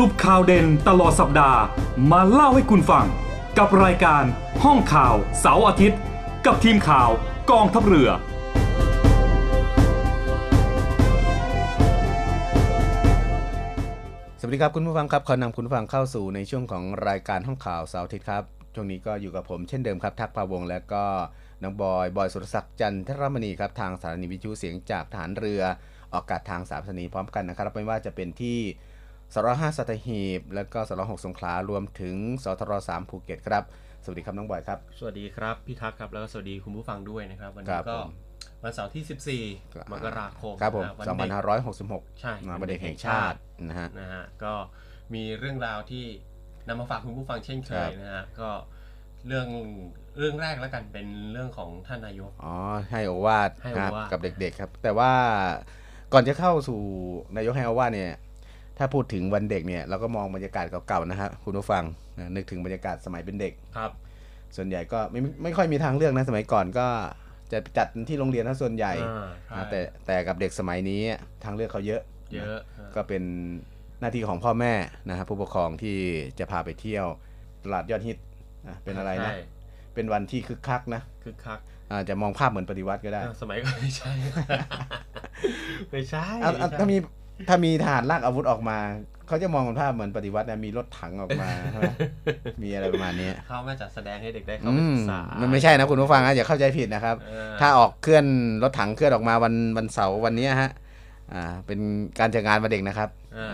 รุปข่าวเด่นตลอดสัปดาห์ มาเล่าให้คุณฟัง กับรายการห้องข่าวเสาร์อาทิตย์ กับทีมข่าวกองทัพเรือ สวัสดีครับคุณผู้ฟังครับ ขอนำคุณผู้ฟังเข้าสู่ในช่วงของรายการห้องข่าวเสาร์อาทิตย์ครับช่วงนี้ก็อยู่กับผมเช่นเดิมครับทักพาวงและก็น้องบอย บอยสุรศักดิ์จันทรมณีครับทางสถานีวิทยุเสียงจากฐานเรือ ออกอากาศทางสามสถานีพร้อมกันนะครับ ไม่ว่าจะเป็นที่ สรห้าสัตหีบ และก็สรหกสงขลารวมถึงสทรสามภูเก็ตครับ สวัสดีครับน้องบอยครับ สวัสดีครับพี่ทักษ์ครับแล้วก็สวัสดีคุณผู้ฟังด้วยนะครับ วันครันี้บก็ผมวันเสาร์ที่ 14 มกราคมครับผมนะวันสองพัเด็นกห้าร้อยหกสิบหกใช่วันเด็กแห่งชาตินะฮะนะฮะก็มีเรื่องราวที่นำมาฝากคุณผู้ฟังเช่นเคครัยบนะฮะก็เรื่องเรื่องแรกแล้วกันเป็นเรื่องของท่านนายกอ๋อให้โอวาทให้โอนะครับวาทกับเด็กๆครับ แต่ว่าก่อนจะเข้าสู่นายกให้โอวาทเนี่ย ถ้าพูดถึงวันเด็กเนี่ยเราก็มองบรรยากาศเก่าๆนะครับคุณผู้ฟังนะนึกถึงบรรยากาศสมัยเป็นเด็กครับ ส่วนใหญ่ก็ไม่ไม่ค่อยมีทางเลือกนะสมัยก่อนก็จะจัดที่โรงเรียนนะส่วนใหญ่อ่าใช่นะแต่แต่กับเด็กสมัยนี้ทางเลือกเขาเยอะเยอะก็เป็นหน้าที่ของพ่อแม่นะครับผู้ปกครองที่จะพาไปเที่ยวตลาดยอดฮิตนะเป็นอะไรนะใช่เป็นวันที่คึกคักนะคึกคักอาจจะมองภาพเหมือนปฏิวัติก็ได้อ่าสมัยก่อนไม่ใช่ ไม่ใช่อะอะไใช่ถ้ามี ถ้ามีทหารลากอาวุธออกมา เขาจะมองภาพเหมือนปฏิวัตินะมีรถถังออกมาใช่ไหมมีอะไรประมาณนี้เขามาจัดแสดงให้เด็กได้เข้าอืไปศึมกษามันไม่ใช่นะคุณผู้ฟังนะอย่าเข้าใจผิดนะครับเออถ้าออกเคลื่อนรถถังเคลื่อนออกมาวันวันเสาร์วันนี้ฮะอ่าเป็นการจัดงานวันเด็กนะครับอ่า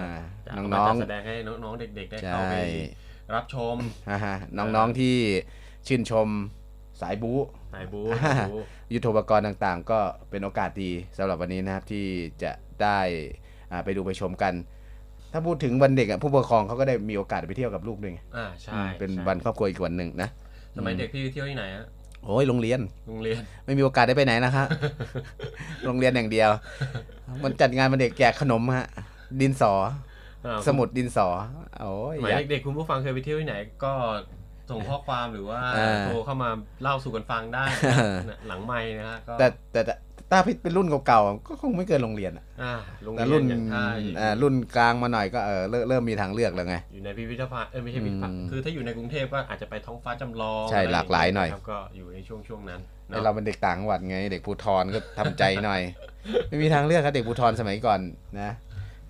อ่าจะน้มาองจัดๆแสดงให้น้องๆเด็ก ๆ ได้ใช่เข้าไปรับชมอ่าฮะน้องๆที่ชื่นชมสายบู๊สายบูอ่าสายบูยุทโธปกรณ์ต่างๆ ก็เป็นโอกาสดีสำหรับวันนี้นะครับที่จะได้อ่า ไปดูไปชมกัน ถ้าพูดถึงวันเด็กอะผู้ปกครองเขาก็ได้มีโอกาสไปเที่ยวกับลูกด้วยไงอ่าใช่อืมเป็นใช่วันครอบครัวอีกวันหนึ่งนะสมัยเด็กพี่ไปเที่ยวที่ไหนฮะโอ้ยโรงเรียนโรงเรียน ไม่มีโอกาสได้ไปไหนนะครับโรงเรียนอย่างเดียว มันจัดงานวันเด็กแจกขนมฮะ ดินสออ่าสมุดดินสอโอ้ยสมัยอยากเด็กๆคุณผู้ฟังเคยไปเที่ยวที่ไหน ก็ส่งข้อความหรือว่าอ่าโทรเข้ามาเล่าสู่กันฟังได้นะหลังไม้นะฮะก็แต่แต่แต่ ถ้าเป็นรุ่นเก่าๆก็คงไม่เกินโรงเรียนอะอ่าโรงแต่เรีรุ่ยนนอย่างถ้าอ่ารุ่นกลางมาหน่อยก็เออเริ่มเริ่มมีทางเลือกแล้วไง อยู่ในพิพิธภัณฑ์เออไม่ใช่พิพิธภัณฑ์อืมคือถ้าอยู่ในกรุงเทพก็อาจจะไปท้องฟ้าจำลองใช่ะไรหลากหลายหน่อย ครับก็อยู่ในช่วงช่วงนั้นไอเราเป็นเด็กต่างจังหวัดไง เด็กภูทรก็ทำใจหน่อย ไม่มีทางเลือกครับเด็กภูทรสมัยก่อนนะ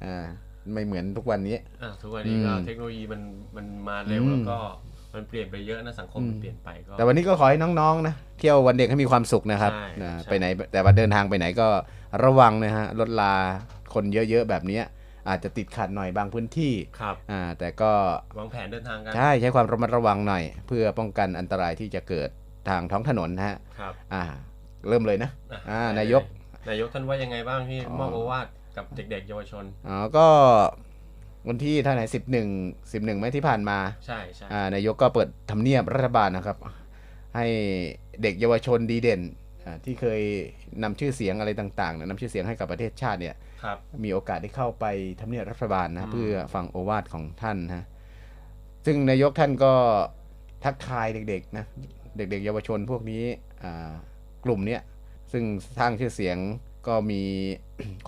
อ่าไม่เหมือนทุกวันนี้ อะทุกวันนี้ก็อืมเทคโนโลยีมันมันมาเร็วอืมแล้วก็ มันเปลี่ยนไปเยอะนะสังคมมันเปลี่ยนไปก็แต่วันนี้ก็ขอให้น้องๆนะเที่ยววันเด็กให้มีความสุขนะครับใช่นะใช่ไปไหนแต่ว่าเดินทางไปไหนก็ระวังนะฮะรถลาคนเยอะๆแบบเนี้ยอาจจะติดขัดหน่อยบางพื้นที่ครับอ่าแต่ก็วางแผนเดินทางกันใช่ใช้ความระมัดระวังหน่อย เพื่อป้องกันอันตรายที่จะเกิดทางท้องถนนนะฮะครับอ่าเริ่มเลยนะอะอ่าได้นายกนายกท่านว่ายังไงบ้างที่อ๋อมอบโอวาทกับเด็กๆเยาวชนอ๋อก็ วันที่เท่าไหร่สิบหนึ่งสิบหนึ่งไหมที่ผ่านมาใช่ใช่อ่านายกก็เปิดทำเนียบรัฐบาลนะครับ ให้เด็กเยาวชนดีเด่นอ่าที่เคยนำชื่อเสียงอะไรต่างๆเนี่ยนำชื่อเสียงให้กับประเทศชาติเนี่ยครับมีโอกาสได้เข้าไปทำเนียบรัฐบาลอืนะมเพื่อฟังโอวาทของท่านนะซึ่งนายกท่านก็ทักทายเด็กๆนะเด็กๆ เยาวชนพวกนี้อ่ากลุ่มเนี้ยซึ่งสร้างชื่อเสียงก็มี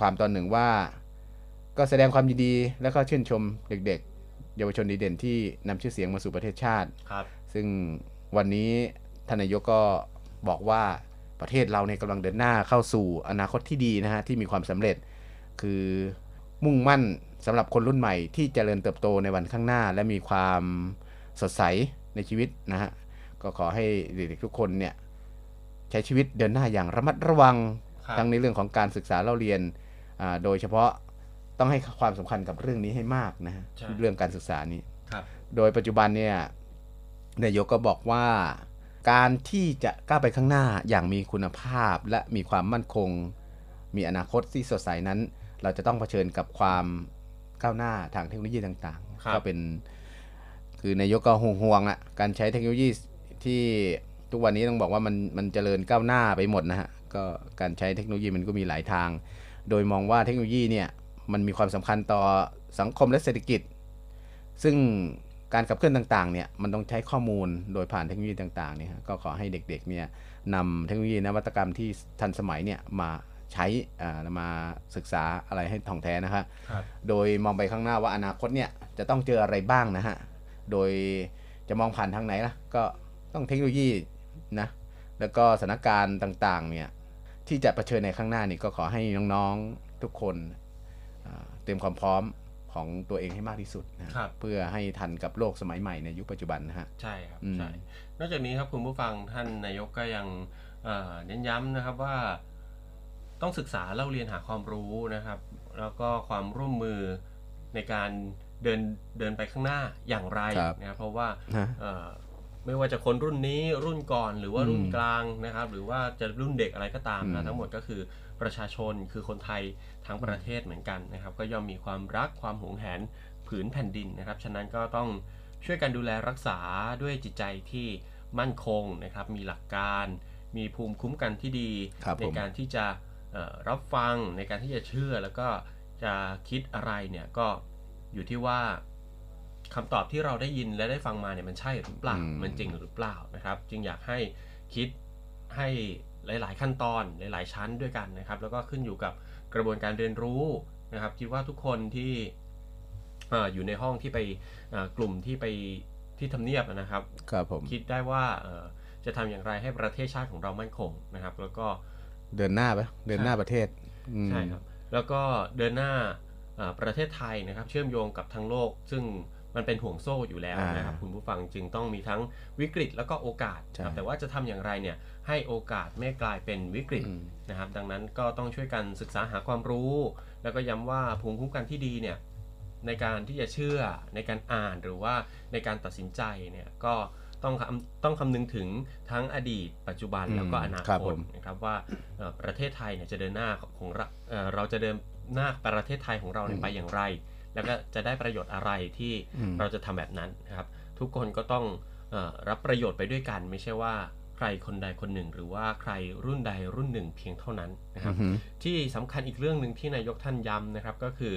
ความตอนหนึ่งว่า ก็แสดงความยินดีแล้วก็ชื่นชมเด็กๆ เยาวชนดีเด่นที่นำชื่อเสียงมาสู่ประเทศชาติครับ ซึ่งวันนี้ท่านนายกก็บอกว่าประเทศเราเนี่ยกำลังเดินหน้าเข้าสู่อนาคตที่ดีนะฮะที่มีความสำเร็จ คือมุ่งมั่นสำหรับคนรุ่นใหม่ที่เจริญเติบโตในวันข้างหน้า และมีความสดใสในชีวิตนะฮะก็ขอให้เด็กๆทุกคนเนี่ยใช้ชีวิตเดินหน้าอย่างระมัดระวังครับทั้งในเรื่องของการศึกษาเล่าเรียนอ่าโดยเฉพาะ ต้องให้ความสำคัญกับเรื่องนี้ให้มากนะฮะใช่เรื่องการศึกษานี้ครับโดยปัจจุบันเนี่ยนายกก็บอกว่า การที่จะก้าวไปข้างหน้าอย่างมีคุณภาพและมีความมั่นคง มีอนาคตที่สดใสนั้น เราจะต้องเผชิญกับความก้าวหน้าทางเทคโนโลยีต่างครับๆก็เป็น คือนายกก็ห่วงๆอะการใช้เทคโนโลยีที่ทุกวันนี้ต้องบอกว่ามันมันเจริญก้าวหน้าไปหมดนะฮะก็การใช้เทคโนโลยีมันก็มีหลายทาง โดยมองว่าเทคโนโลยีเนี่ย มันมีความสำคัญต่อสังคมและเศรษฐกิจ ซึ่งการขับเคลื่อนต่างๆเนี่ยมันต้องใช้ข้อมูลโดยผ่านเทคโนโลยีต่างๆเนี่ยฮะก็ขอให้เด็กๆเนี่ยนำเทคโนโลยีนวัตกรรมที่ทันสมัยเนี่ยมาใช้อ่ามาศึกษาอะไรให้ท่องแท้นะฮะครับโดยมองไปข้างหน้าว่าอนาคตเนี่ยจะต้องเจออะไรบ้างนะฮะ โดยจะมองผ่านทางไหนล่ะ ก็ต้องเทคโนโลยีนะ แล้วก็สถานการณ์ต่างๆเนี่ยที่จะเผชิญในข้างหน้านี่ก็ขอให้น้องๆทุกคนอ่าเตรียมความพร้อมของตัวเองให้มากที่สุดนะครับเพื่อให้ทันกับโลกสมัยใหม่ในยุคปัจจุบันนะฮะใช่ครับอืมใช่นอกจากนี้ครับคุณผู้ฟังท่านนายกก็ยังเอ่อเน้นย้ำนะครับว่าต้องศึกษาเล่าเรียนหาความรู้นะครับ แล้วก็ความร่วมมือในการเดินเดินไปข้างหน้าอย่างไรครับนะครับเพราะว่าฮะเอ่อไม่ว่าจะคนรุ่นนี้รุ่นก่อนหรือว่ารุ่นอืมกลางนะครับ หรือว่าจะรุ่นเด็กอะไรก็ตามอืนะมทั้งหมดก็คือประชาชนคือคนไทย ทั้งประเทศเหมือนกันนะครับ ก็ย่อมมีความรักความหวงแหนผืนแผ่นดินนะครับ ฉะนั้นก็ต้องช่วยกันดูแลรักษาด้วยจิตใจที่มั่นคงนะครับ มีหลักการ มีภูมิคุ้มกันที่ดีครับในผมการที่จะเอ่อรับฟังในการที่จะเชื่อแล้วก็จะคิดอะไรเนี่ยก็อยู่ที่ว่าคำตอบที่เราได้ยินและได้ฟังมาเนี่ยมันใช่หรือเปล่าอืมมันจริงหรือเปล่านะครับ จึงอยากให้คิดให้หลาย ๆ ขั้นตอนหลาย ๆ ชั้นด้วยกันนะครับ แล้วก็ขึ้นอยู่กับ กระบวนการเรียนรู้นะครับ คิดว่าทุกคนที่เอ่ออยู่ในห้องที่ไปเอ่อกลุ่มที่ไปที่ทำเนียบนะครับครับผมคิดได้ว่าเอ่อจะทำอย่างไรให้ประเทศชาติของเรามั่นคงนะครับ แล้วก็เดินหน้าปะเดินหน้าประเทศอืมใช่ครับ แล้วก็เดินหน้าเอ่อประเทศไทยนะครับ เชื่อมโยงกับทั้งโลก ซึ่งมันเป็นห่วงโซ่อยู่แล้วนะครับอ่าคุณผู้ฟังจึงต้องมีทั้งวิกฤตแล้วก็โอกาสนะครับใช่แต่ว่าจะทำอย่างไรเนี่ย ให้โอกาสไม่กลายเป็นวิกฤตอืมนะครับ ดังนั้นก็ต้องช่วยกันศึกษาหาความรู้ แล้วก็ย้ำว่าภูมิคุ้มกันที่ดีเนี่ยในการที่จะเชื่อในการอ่านหรือว่าในการตัดสินใจเนี่ยก็ต้องคำต้องคำนึงถึงทั้งอดีต ปัจจุบันอืมแล้วก็อนาครับคผตมนะครับว่าเอ่อประเทศไทยเนี่ยจะเดินหน้าของเราเอ่อเราจะเดินหน้าประเทศไทยของเราเนี่ยอืมไปอย่างไร แล้วก็จะได้ประโยชน์อะไรที่อืมเราจะทำแบบนั้นนะครับ ทุกคนก็ต้องเออรับประโยชน์ไปด้วยกัน ไม่ใช่ว่า ใครคนใดคนหนึ่ง หรือว่าใครรุ่นใดรุ่นหนึ่งเพียงเท่านั้นนะครับอือหือที่สำคัญอีกเรื่องหนึ่งที่นายกท่านย้ำนะครับก็คือ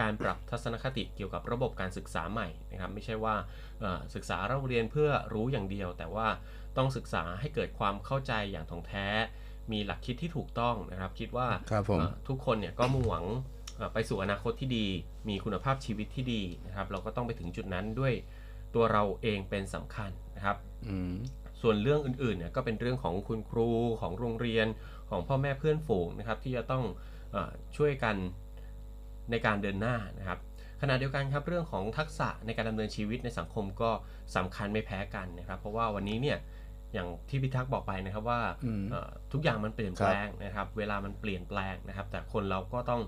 การปรับทัศนคติเกี่ยวกับระบบการศึกษาใหม่นะครับ ไม่ใช่ว่าเอ่อศึกษาเราเรียนเพื่อรู้อย่างเดียว แต่ว่าต้องศึกษาให้เกิดความเข้าใจอย่างถ่องแท้ มีหลักคิดที่ถูกต้องนะครับ คิดว่าครับผมเอ่อทุกคนเนี่ยก็มุ่งหวังเอ่อไปสู่อนาคตที่ดี มีคุณภาพชีวิตที่ดีนะครับ เราก็ต้องไปถึงจุดนั้นด้วยตัวเราเองเป็นสำคัญนะครับอืม ส่วนเรื่องอื่นๆเนี่ยก็เป็นเรื่องของคุณครูของโรงเรียนของพ่อแม่เพื่อนฝูงนะครับที่จะต้องเออช่วยกันในการเดินหน้านะครับขณะเดียวกันครับเรื่องของทักษะในการดำเนินชีวิตในสังคมก็สำคัญไม่แพ้กันนะครับเพราะว่าวันนี้เนี่ยอย่างที่พิทักษ์บอกไปนะครับว่าอืมเอ่อทุกอย่างมันเปลี่ยนแปลงนะครับ เวลามันเปลี่ยนแปลงนะครับ แต่คนเราก็ต้อง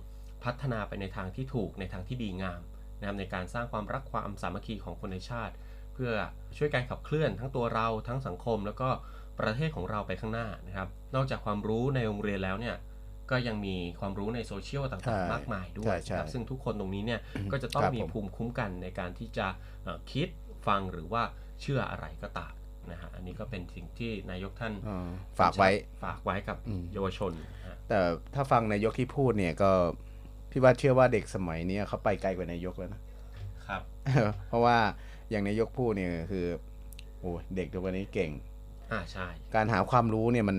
พัฒนาไปในทางที่ถูกในทางที่ดีงามนะครับในการสร้างความรักความสามัคคีของคนในชาติ เพื่อช่วยการขับเคลื่อนทั้งตัวเราทั้งสังคม แล้วก็ประเทศของเราไปข้างหน้านะครับ นอกจากความรู้ในโรงเรียนแล้วเนี่ยก็ยังมีความรู้ในโซเชียลใช่ต่างๆ มากมายด้วใช่ยใช่นะครับซึ่งทุกคนตรงนี้เนี่ยก็จะต้อคงรับมีผมภูมิคุ้มกันในการที่จะเอ่อคิดฟังหรือว่าเชื่ออะไรก็ตามนะฮะอันนี้ก็เป็นสิ่งที่นายกท่านอ่าฝากไว้ฝากไว้กับอืมเยาวชนนะฮะแต่ถ้าฟังนายกที่พูดเนี่ยก็พี่ว่าเชื่อว่าเด็กสมัยเนี้ยเขาไปไกลกว่านายกแล้วนะครับ เพราะว่า อย่างนายกพูดเนี่ยคือโอ้ยเด็กทุกวันนี้เก่ง อ่าใช่ การหาความรู้เนี่ยมัน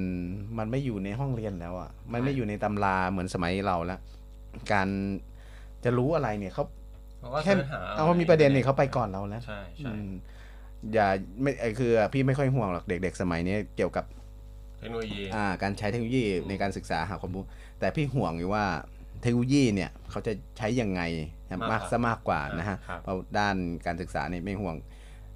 มันไม่อยู่ในห้องเรียนแล้วอะ่ะ มันไม่อยู่ในตำราเหมือนสมัยเราแล้วการจะรู้อะไรเนี่ยเขาเพราะว่าแค่เสิร์ชหเอาว่ามีประเด็นเนี่ยเขาไปก่อนเราแล้วใช่ใช่อืมอย่าไม่ไอคือพี่ไม่ค่อยห่วงหรอกเด็ก ๆ สมัยนี้เกี่ยวกับเทคโนโลยีอ่าการใช้เทคโนโลยีในการศึกษาหาความรู้แต่พี่ห่วงอยู่ว่า เทคโนโลยีเนี่ยเขาจะใช้ยังไงมากซะมากกว่านะฮะครับเพราะด้านการศึกษาเนี่ยไม่ห่วง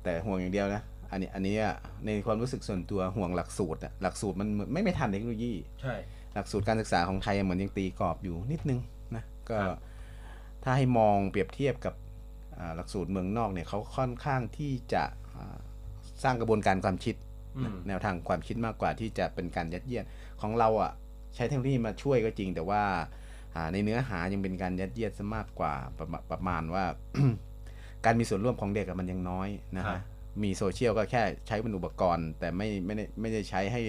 แต่ห่วงอย่างเดียวนะอันนี้อันนี้อะในความรู้สึกส่วนตัวห่วงหลักสูตรอะหลักสูตรมันไม่ไม่ทันเทคโนโลยีใช่หลักสูตรการศึกษาของไทยเหมือนยังตีกรอบอยู่นิดนึงนะก็ครับถ้าให้มองเปรียบเทียบกับอ่าหลักสูตรเมืองนอกเนี่ยเขาค่อนข้างที่จะอ่าสร้างกระบวนการความคิดอืมแนวทางความคิดมากกว่าที่จะเป็นการยัดเยียดของเราอะใช้เทคโนโลยีมาช่วยก็จริง แต่ว่าอ่า ในเนื้อหายังเป็นการยัดเยียดซะมากกว่าประมาณประมาณว่า การมีส่วนร่วมของเด็กอะมันยังน้อยนะครัฮะบมีโซเชียลก็แค่ใช้เป็นอุปกรณ์ แต่ไม่ไม่ได้ไม่ได้ใช้ให้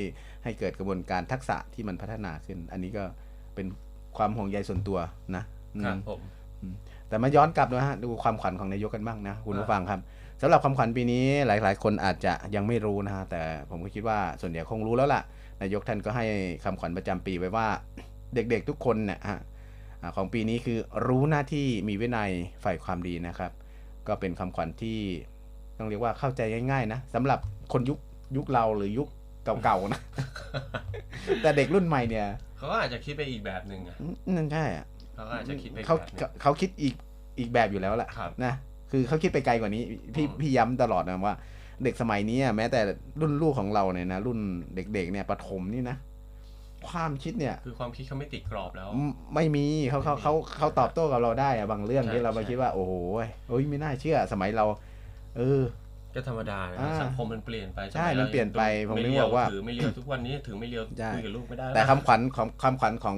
ให้เกิดกระบวนการทักษะที่มันพัฒนาขึ้น อันนี้ก็เป็นความห่วงใยส่วนตัวนะอืมครับผมแต่มาย้อนกลับนะฮะดูความขวัญของนายกกันบ้างนะคุณผู้ฟังครับสำหรับความขวัญปีนี้หลาย ๆ คนอาจจะยังไม่รู้นะฮะแต่ผมก็คิดว่าส่วนใหญ่คงรู้แล้วล่ะ นายกท่านก็ให้คำขวัญประจำปีไว้ว่า เด็กๆทุกคนเนี่ยฮะอ่า ของปีนี้คือรู้หน้าที่มีวินัยใฝ่ความดีนะครับ ก็เป็นคำขวัญที่ต้องเรียกว่าเข้าใจง่ายๆนะสำหรับคนยุคยุคเราหรือยุคเก่าๆนะ แต่เด็กรุ่นใหม่เนี่ย เขาก็อาจจะคิดไปอีกแบบหนึ่งอะอืมนั่นใช่อะเขาก็อาจจะคิดไปอีกเขาแบบหนึ่งเขาเขาคิดอีกอีกแบบอยู่แล้วแหละครับนะคือเขาคิดไปไกลกว่านี้ พี่อืมพี่ย้ำตลอดนะว่า เด็กสมัยนี้อะแม้แต่รุ่นลูกของเราเนี่ยนะรุ่นเด็กๆเนี่ยประถมนี่นะ ความคิดเนี่ย คือความคิดเขาไม่ติดกรอบแล้วไม่ไม่มีเขาเขาเขาเขาตอบโต้กับเราได้อะบางเรื่องใช่ที่เราไปใช่คิดว่าโอ้โหเอ้ยไม่น่าเชื่อสมัยเรา เออ ก็ธรรมดานะอ่าสังคมมันเปลี่ยนไปใช่สยมันเปลี่ยนไปราผมถึงไเลี้ยบอกว่าถือไม่เลี้ยวทุกวันนี้ถือไม่เลี้ยวใช่คุยกับลูกไม่ได้ แต่ล้วคำขวัญของคำขวัญของ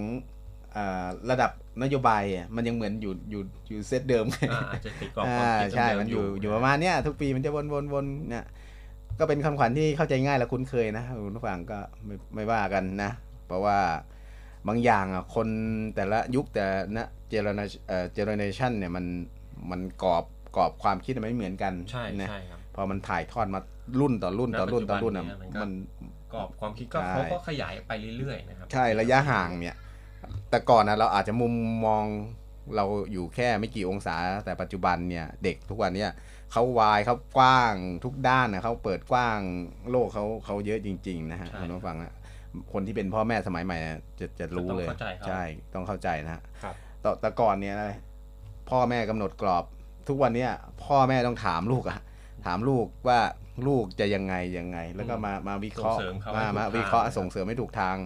อ่าระดับนโยบายอะมันยังเหมือนอยู่อยู่อยู่เซตเดิมอ่าอาจจะติดกรอบความอ่าคิดใช่เดิๆมันอยู่อยู่ประมาณเนี้ยทุกปีมันจะวนวนวนเนี่ยก็เป็นคำขวัญที่เข้าใจง่ายและคุ้นเคยนะคุณผู้ฟังก็ไม่ไม่ว่ากันนะ เพราะว่าบางอย่างอะคนแต่ละยุคแต่ละเจเนอเรเอ่อเจเนอเรชันเนี่ยมันมันกรอบกรอบความคิดมันไม่เหมือนกันใช่นะใช่ครับพอมันถ่ายทอดมารุ่นต่อรุ่นต่อรุ่นต่อรุ่นอะณปัจจุบันเนี่ยมันก็มันกรอบความคิดก็ใช่เขาก็ขยายไปเรื่อยๆนะครับใช่ระยะห่างเนี่ย แต่ก่อนนะเราอาจจะมุมมองเราอยู่แค่ไม่กี่องศา แต่ปัจจุบันเนี่ยเด็กทุกวันเนี่ยเขาวายเขากว้างทุกด้านนะเขาเปิดกว้างโลกเขาเขาเยอะจริง ๆ นะฮะใช่คุณผู้ฟังนะ คนที่เป็นพ่อแม่สมัยใหม่นะจะจะรู้เลยต้องเข้าใจเขาใช่ต้องเข้าใจนะฮะครับแต่แต่ก่อนเนี่ยนะพ่อแม่กำหนดกรอบ ทุกวันเนี้ยพ่อแม่ต้องถามลูกอะถามลูกว่าลูกจะยังไงยังไง แล้วก็มามาวิเคราะห์ส่งเสริมเขามาให้ถูกมาทางวิเคราะห์ส่งเสริมให้ถูกทาง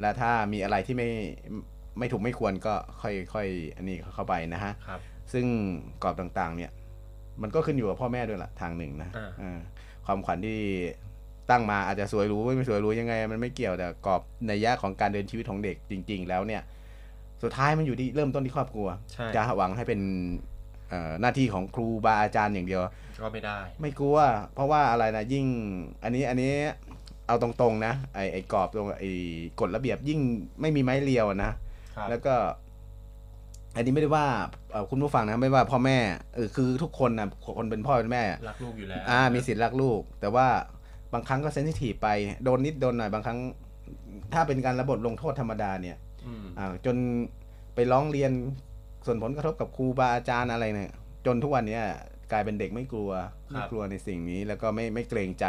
และถ้ามีอะไรที่ไม่ไม่ถูกไม่ควรก็ค่อยค่อยอันนี้เข้าไปนะฮะครับซึ่งกรอบต่างๆ เนี่ย มันก็ขึ้นอยู่กับพ่อแม่ด้วยล่ะทางหนึ่งนะอ่าเออความขวัญที่ ตั้งมาอาจจะสวยหรู้ไม่สวยหรู้ยังไง มันไม่เกี่ยวแต่กรอบในยะของการเดินชีวิตของเด็กจริง ๆ แล้วเนี่ย สุดท้ายมันอยู่ที่เริ่มต้นที่ครอบครัวใช่จะหวังให้เป็นเอ่อหน้าที่ของครูบาอาจารย์อย่างเดียว ก็ไม่ได้ ไม่กลัว เพราะว่าอะไรนะยิ่ง อันนี้อันนี้เอาตรงๆนะไอไอกรอบตรงไอกฎระเบียบยิ่งไม่มีไม้เรียวนะครับแล้วก็ อันนี้ไม่ได้ว่าเอ่อคุณผู้ฟังนะไม่ว่าพ่อแม่เออคือทุกคนนะคนเป็นพ่อเป็นแม่รักลูกอยู่แล้ว อ่า มีสิทธิ์รักลูก แต่ว่า บางครั้งก็เซนซิทีฟไปโดนนิดโดนหน่อยบางครั้ง ถ้าเป็นการระบทลงโทษธรรมดาเนี่ยอืมอ่าจนไปร้องเรียนส่วนผลกระทบกับครูบาอาจารย์อะไรเนี่ย จนทุกวันเนี้ยกลายเป็นเด็กไม่กลัวไม่กลัวในสิ่งนี้ แล้วก็ไม่ไม่เกรงใจ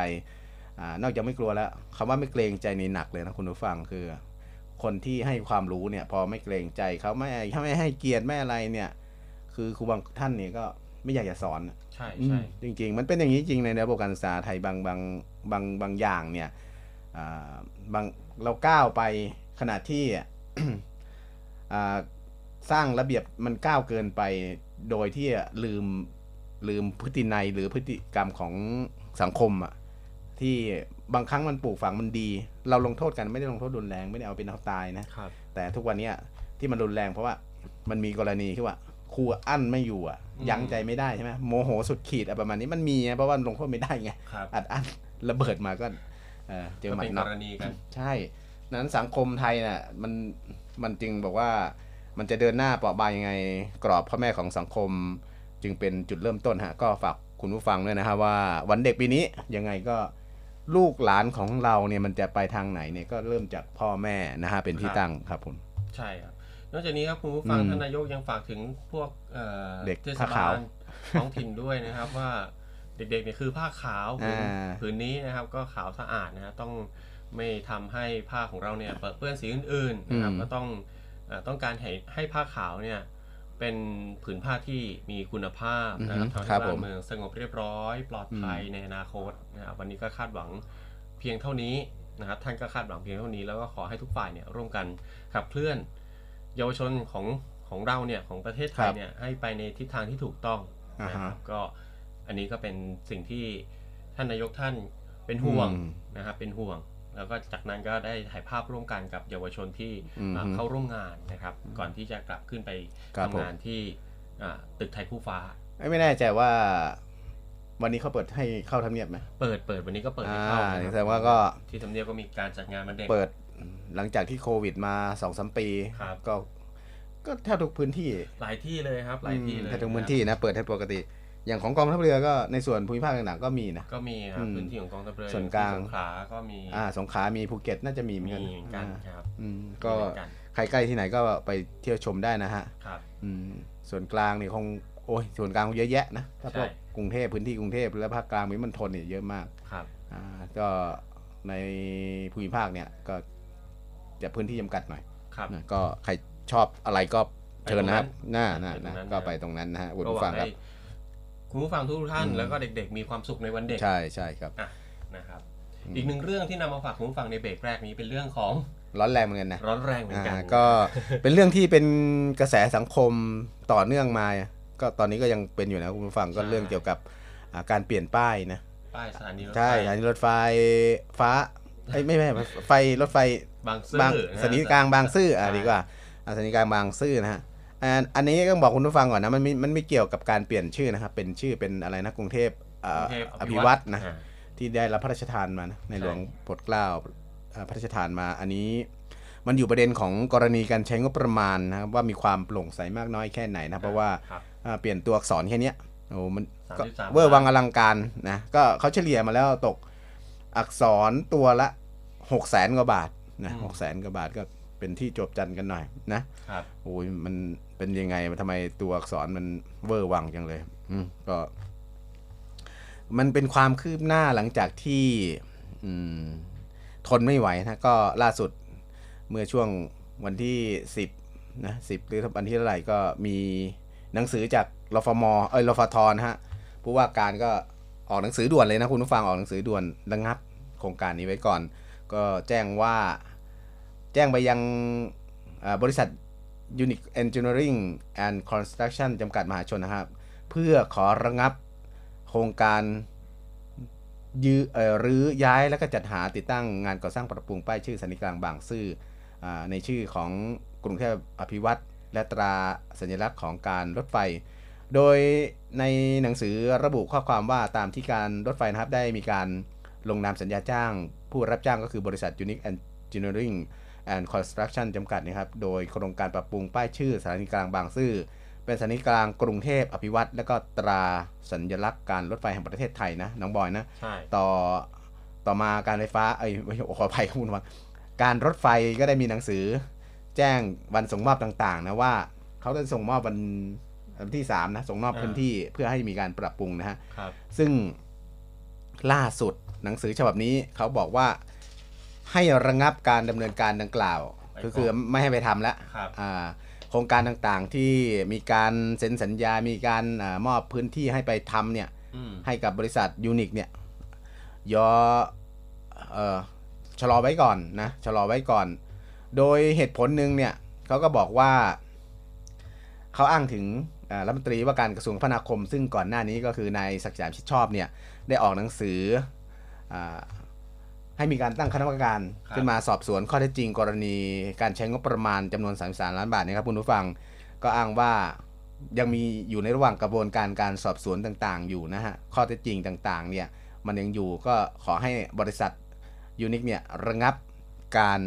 อ่านอกจากไม่กลัวแล้วคำว่าไม่เกรงใจนี่หนักเลยนะคุณผู้ฟังคือ คนที่ให้ความรู้เนี่ย พอไม่เกรงใจเขาไม่ถ้าไม่ให้เกียรติไม่อะไรเนี่ย คือครูบางท่านเนี่ยก็ไม่อยากจะสอนใช่อืใช่มจริง ๆ มันเป็นอย่างนี้จริงในระบบการศึกษาไทยบางบางบางบางอย่างเนี่ยอ่าบางเราก้าวไปขนาดที่อ่าสร้างระเบียบมันก้าวเกินไปโดยที่ลืมลืมพฤตินัยหรือพฤติกรรมของสังคมอะที่บางครั้งมันปลูกฝังมันดี เราลงโทษกันไม่ได้ลงโทษรุนแรงไม่ได้เอาเป็นเอาตายนะครับแต่ทุกวันเนี้ยที่มันรุนแรงเพราะว่ามันมีกรณีที่ว่าครูอั้นไม่อยู่อะอืม ยั้งใจไม่ได้ใช่ไหมโมโหสุดขีดอะประมาณนี้มันมีไงเพราะว่าลงโทษไม่ได้ไงครับอัดอั้นระเบิดมาก็เออเจอก็หมัดเป็นน็กอกรณีกันใช่ นั้นสังคมไทยน่ะมันมันจึงบอกว่ามันจะเดินหน้าเปราะบางยังไงกรอบพ่อแม่ของสังคม จึงเป็นจุดเริ่มต้นฮะก็ฝากคุณผู้ฟังด้วยนะฮะว่าวันเด็กปีนี้ยังไงก็ลูกหลานของเราเนี่ยมันจะไปทางไหนเนี่ยก็เริ่มจากพ่อแม่นะฮะเป็นที่ครับตั้งครับผมใช่ครับ นอกจากนี้ครับคุณผู้ฟังอืมท่านนายกยังฝากถึงพวกเอ่อเด็กเทศผ้าบาขาวลท้องถิ่นด้วยนะครับว่าเด็กๆเนี่ยคือผ้าขาวผืนอ่าผืนนี้นะครับ ก็ขาวสะอาดนะฮะต้องไม่ทำให้ผ้าของเราเนี่ยเปื้อนสีอื่นๆนะครับก็ต้องเอ่อต้องการให้ให้ผ้าขาวเนี่ยเป็นผืนผ้าที่มีคุณภาพนะครับอือฮึทำครัให้บผมบ้านเมืองสงบเรียบร้อย ปลอดภัยในอนาคตนะครับวันนี้ก็คาดหวังเพียงเท่านี้นะครับท่านก็คาดหวังเพียงเท่านี้แล้วก็ขอให้ทุกฝ่ายเนี่ยร่วมกันขับเคลื่อน เยาวชนของของเราเนี่ยของประเทศไทครัยบเนี่ยให้ไปในทิศทางที่ถูกต้องอ่านะฮะครับก็อันนี้ก็เป็นสิ่งที่ท่านนายกท่านเป็นห่วงอืมนะครับเป็นห่วง แล้วก็จากนั้นก็ได้ถ่ายภาพร่วมกันกับเยาวชนที่อืมอ่าเข้าร่วมงานนะครับ ก่อนที่จะกลับขึ้นไปครับผมทำงานที่อ่าตึกไทยคู่ฟ้า ไม่แน่ใจว่าวันนี้เขาเปิดให้เข้าทำเนียบไหมเปิดเปิดวันนี้ก็เปิดให้อ่าเข้านะแสคดรับงว่าก็ที่ทำเนียบก็มีการจัดงานวันเด็กเปิด หลังจากที่โควิดมาสองสามปี ครับ ก็ ก็แทบทุกพื้นที่หลายที่เลยครับ หลายที่เลยแทบทุกพื้นที่นะ เปิดให้ปกติ อย่างของกองทัพเรือก็ในส่วนภูมิภาคต่างๆก็มีนะ ก็มีครับอืมพื้นที่ของกองทัพเรือส่วนกลางที่สงขลาก็มี อ่า สงขลามีภูเก็ตน่าจะมีเหมือนมีกันเหมือนกันอ่าครับอืมก็มีเหมือนกันใครใกล้ที่ไหนก็ไปเที่ยวชมได้นะฮะ ครับ อืม ส่วนกลางนี่คงโอ้ยส่วนกลางคงเยอะแยะนะถ้าพวกใช่กรุงเทพพื้นที่กรุงเทพและภาคกลางมีมันทนเนี่ยเยอะมากครับอ่าก็ในภูมิภาคเนี่ยก็ จะพื้นที่จำกัดหน่อยครับ นะก็ใครชอบอะไรก็เชิญนะครับไปตรงน่านั้นน่าไปตรงนั้นนะก็ไปตรงนั้นนะฮะคุณก็หผู้วัฟังงครัให้บ คุณผู้ฟังทุกท่านอืม แล้วก็เด็กๆ มีความสุขในวันเด็กใช่ใช่ครับ อะนะครับอีกหนึ่งเรื่องที่นำมาฝากคุณผู้ฟังในเบรกแรกนี้เป็นเรื่องของร้อนแรงเหมือนกันนะ ร้อนแรงเหมือนกัน อ่าก็เป็นเรื่องที่เป็นกระแสสังคมต่อเนื่องมา ก็ตอนนี้ก็ยังเป็นอยู่นะคุณผู้ฟังก็เรื่องเกี่ยวกับอ่าการเปลี่ยนป้ายนะป้ายสถานีรถไฟ ใช่สถานีรถไฟฟ้า เอ้ยไม่ไม่ไม่ไฟรถไฟบางซื่อบางนะสถานีกลางบางซื่ออะดีกว่าอะสถานีกลางบางซื่อนะฮะอันอันนี้ก็บอกคุณผู้ฟังก่อนนะมันไม่มันไม่เกี่ยวกับการเปลี่ยนชื่อนะครับ เป็นชื่อเป็นอะไรนะกรุงเทพเอ่อกรุงเทพอภิวัตรนะอ่าที่ได้รับพระราชทานมานะในใช่หลวงโปรดเกล้าเอ่อพระราชทานมา อันนี้มันอยู่ประเด็นของกรณีการใช้งบประมาณนะครับว่ามีความโปร่งใสมากน้อยแค่ไหนนะเพราะว่าครับอ่าเปลี่ยนตัวอักษรแค่เนี้ยโอ้มันก็33เวอร์วังอลังการนะก็เขาเฉลี่ยมาแล้วตก อักษรตัวละหกแสนกว่าบาทนะหกแสนกว่าบาทก็เป็นที่จบจันกันหน่อยนะครับโอ้ยมันเป็นยังไงทำไมตัวอักษรมันเวอร์วังจังเลยอืมก็ มันเป็นความคืบหน้าหลังจากที่อืมทนไม่ไหวนะ ก็ล่าสุดเมื่อช่วงวันที่10นะ10หรือวันที่เท่าไหร่ก็มีหนังสือจากรฟมเอ้ยรฟทนะฮะผู้ว่าการก็ ออกหนังสือด่วนเลยนะคุณผู้ฟังออกหนังสือด่วนระงับโครงการนี้ไว้ก่อน ก็แจ้งว่าแจ้งไปยังบริษัท Unique Engineering and Construction จำกัดมหาชนนะครับ เพื่อขอระงับโครงการยื้อเอ่อรื้อย้ายและก็จัดหาติดตั้งงานก่อสร้างปรับปรุงป้ายชื่อสถานีกลางบางซื่ออในชื่อของกรุงเทพอภิวัตรและตราสัญลักษณ์ของการรถไฟ โดยในหนังสือระบุข้อความว่าตามที่การรถไฟนะครับได้มีการลงนามสัญญาจ้าง ผู้รับจ้างก็คือบริษัท Unique Engineering and Construction จำกัดนะครับ โดยโครงการปรับปรุงป้ายชื่อสถานีกลางบางซื่อ เป็นสถานีกลางกรุงเทพอภิวัตรและก็ตราสัญลักษณ์การรถไฟแห่งประเทศไทยนะน้องบอยนะใช่ต่อต่อมาการไฟฟ้าเอ้ยไม่ใช่ขออภัยข้อมูลว่าการรถไฟก็ได้มีหนังสือ แจ้งวันส่งมอบต่างๆนะว่าเขาจะส่งมอบวัน วันที่3นะส่งมอบอ่าพื้นที่เพื่อให้มีการปรับปรุงนะฮะครับซึ่งล่าสุดหนังสือฉบับนี้เขาบอกว่าให้ระงับการดำเนินการดังกล่าวไปก่อนก็คือไม่ให้ไปทำแล้วครับอ่าโครงการต่างๆที่มีการเซ็นสัญญา มีการอามอบพื้นที่ให้ไปทำเนี่ยอืมให้กับบริษัทยูนิคเนี่ยยอเอ่อชะลอไว้ก่อนนะชะลอไว้ก่อน โดยเหตุผลหนึ่งเนี่ยเขาก็บอกว่าเขาอ้างถึงอ่า รัฐมนตรีว่าการกระทรวงคมนาคม ซึ่งก่อนหน้านี้ก็คือนายศักดิ์สยามชิดชอบเนี่ยได้ออกหนังสืออให้มีการตั้งคณะกรรมการขึ้นมาสอบสวนข้อเท็จจริงกรณีการใช้งบประมาณจำนวน 33 ล้านบาทนะครับคุณผู้ฟังก็อ้างว่ายังมีอยู่ในระหว่างกระบวนการการสอบสวนต่างๆ อยู่นะฮะข้อเท็จจริงต่างๆเนี่ยมันยังอยู่ก็ขอให้บริษัทยูนิคเนี่ยระงับการ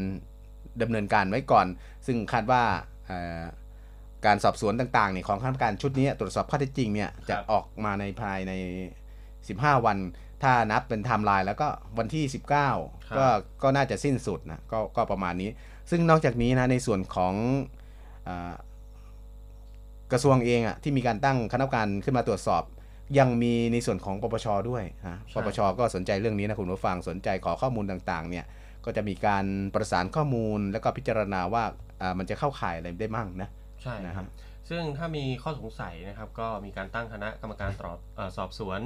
ดำเนินการไว้ก่อน ซึ่งคาดว่า การสอบสวนต่างๆเนี่ยของคณะกรรมการชุดนี้ตรวจสอบข้อเท็จจริงเนี่ยจะออกมาในภายใน 15 วัน ถ้านับเป็นไทม์ไลน์แล้วก็วันที่ 19 ก็ก็น่าจะสิ้นสุดนะก็ก็ประมาณนี้ ซึ่งนอกจากนี้นะในส่วนของอากระทรวงเองอะที่มีการตั้งคณะกรรมการขึ้นมาตรวจสอบ ยังมีในส่วนของปปชด้วยนะใช่ปปชก็สนใจเรื่องนี้นะคุณผู้ฟังสนใจขอข้อมูลต่างๆ เนี่ยก็จะมีการประสานข้อมูลแล้วก็พิจารณาว่าอ่ามันจะเข้าข่ายอะไรได้มั่งนะ ใช่นะคครัรับบซึ่งถ้ามีข้อสงสัยนะครับ ก็มีการตั้งคณะกรรมการตรวจเอ่อสอบสวน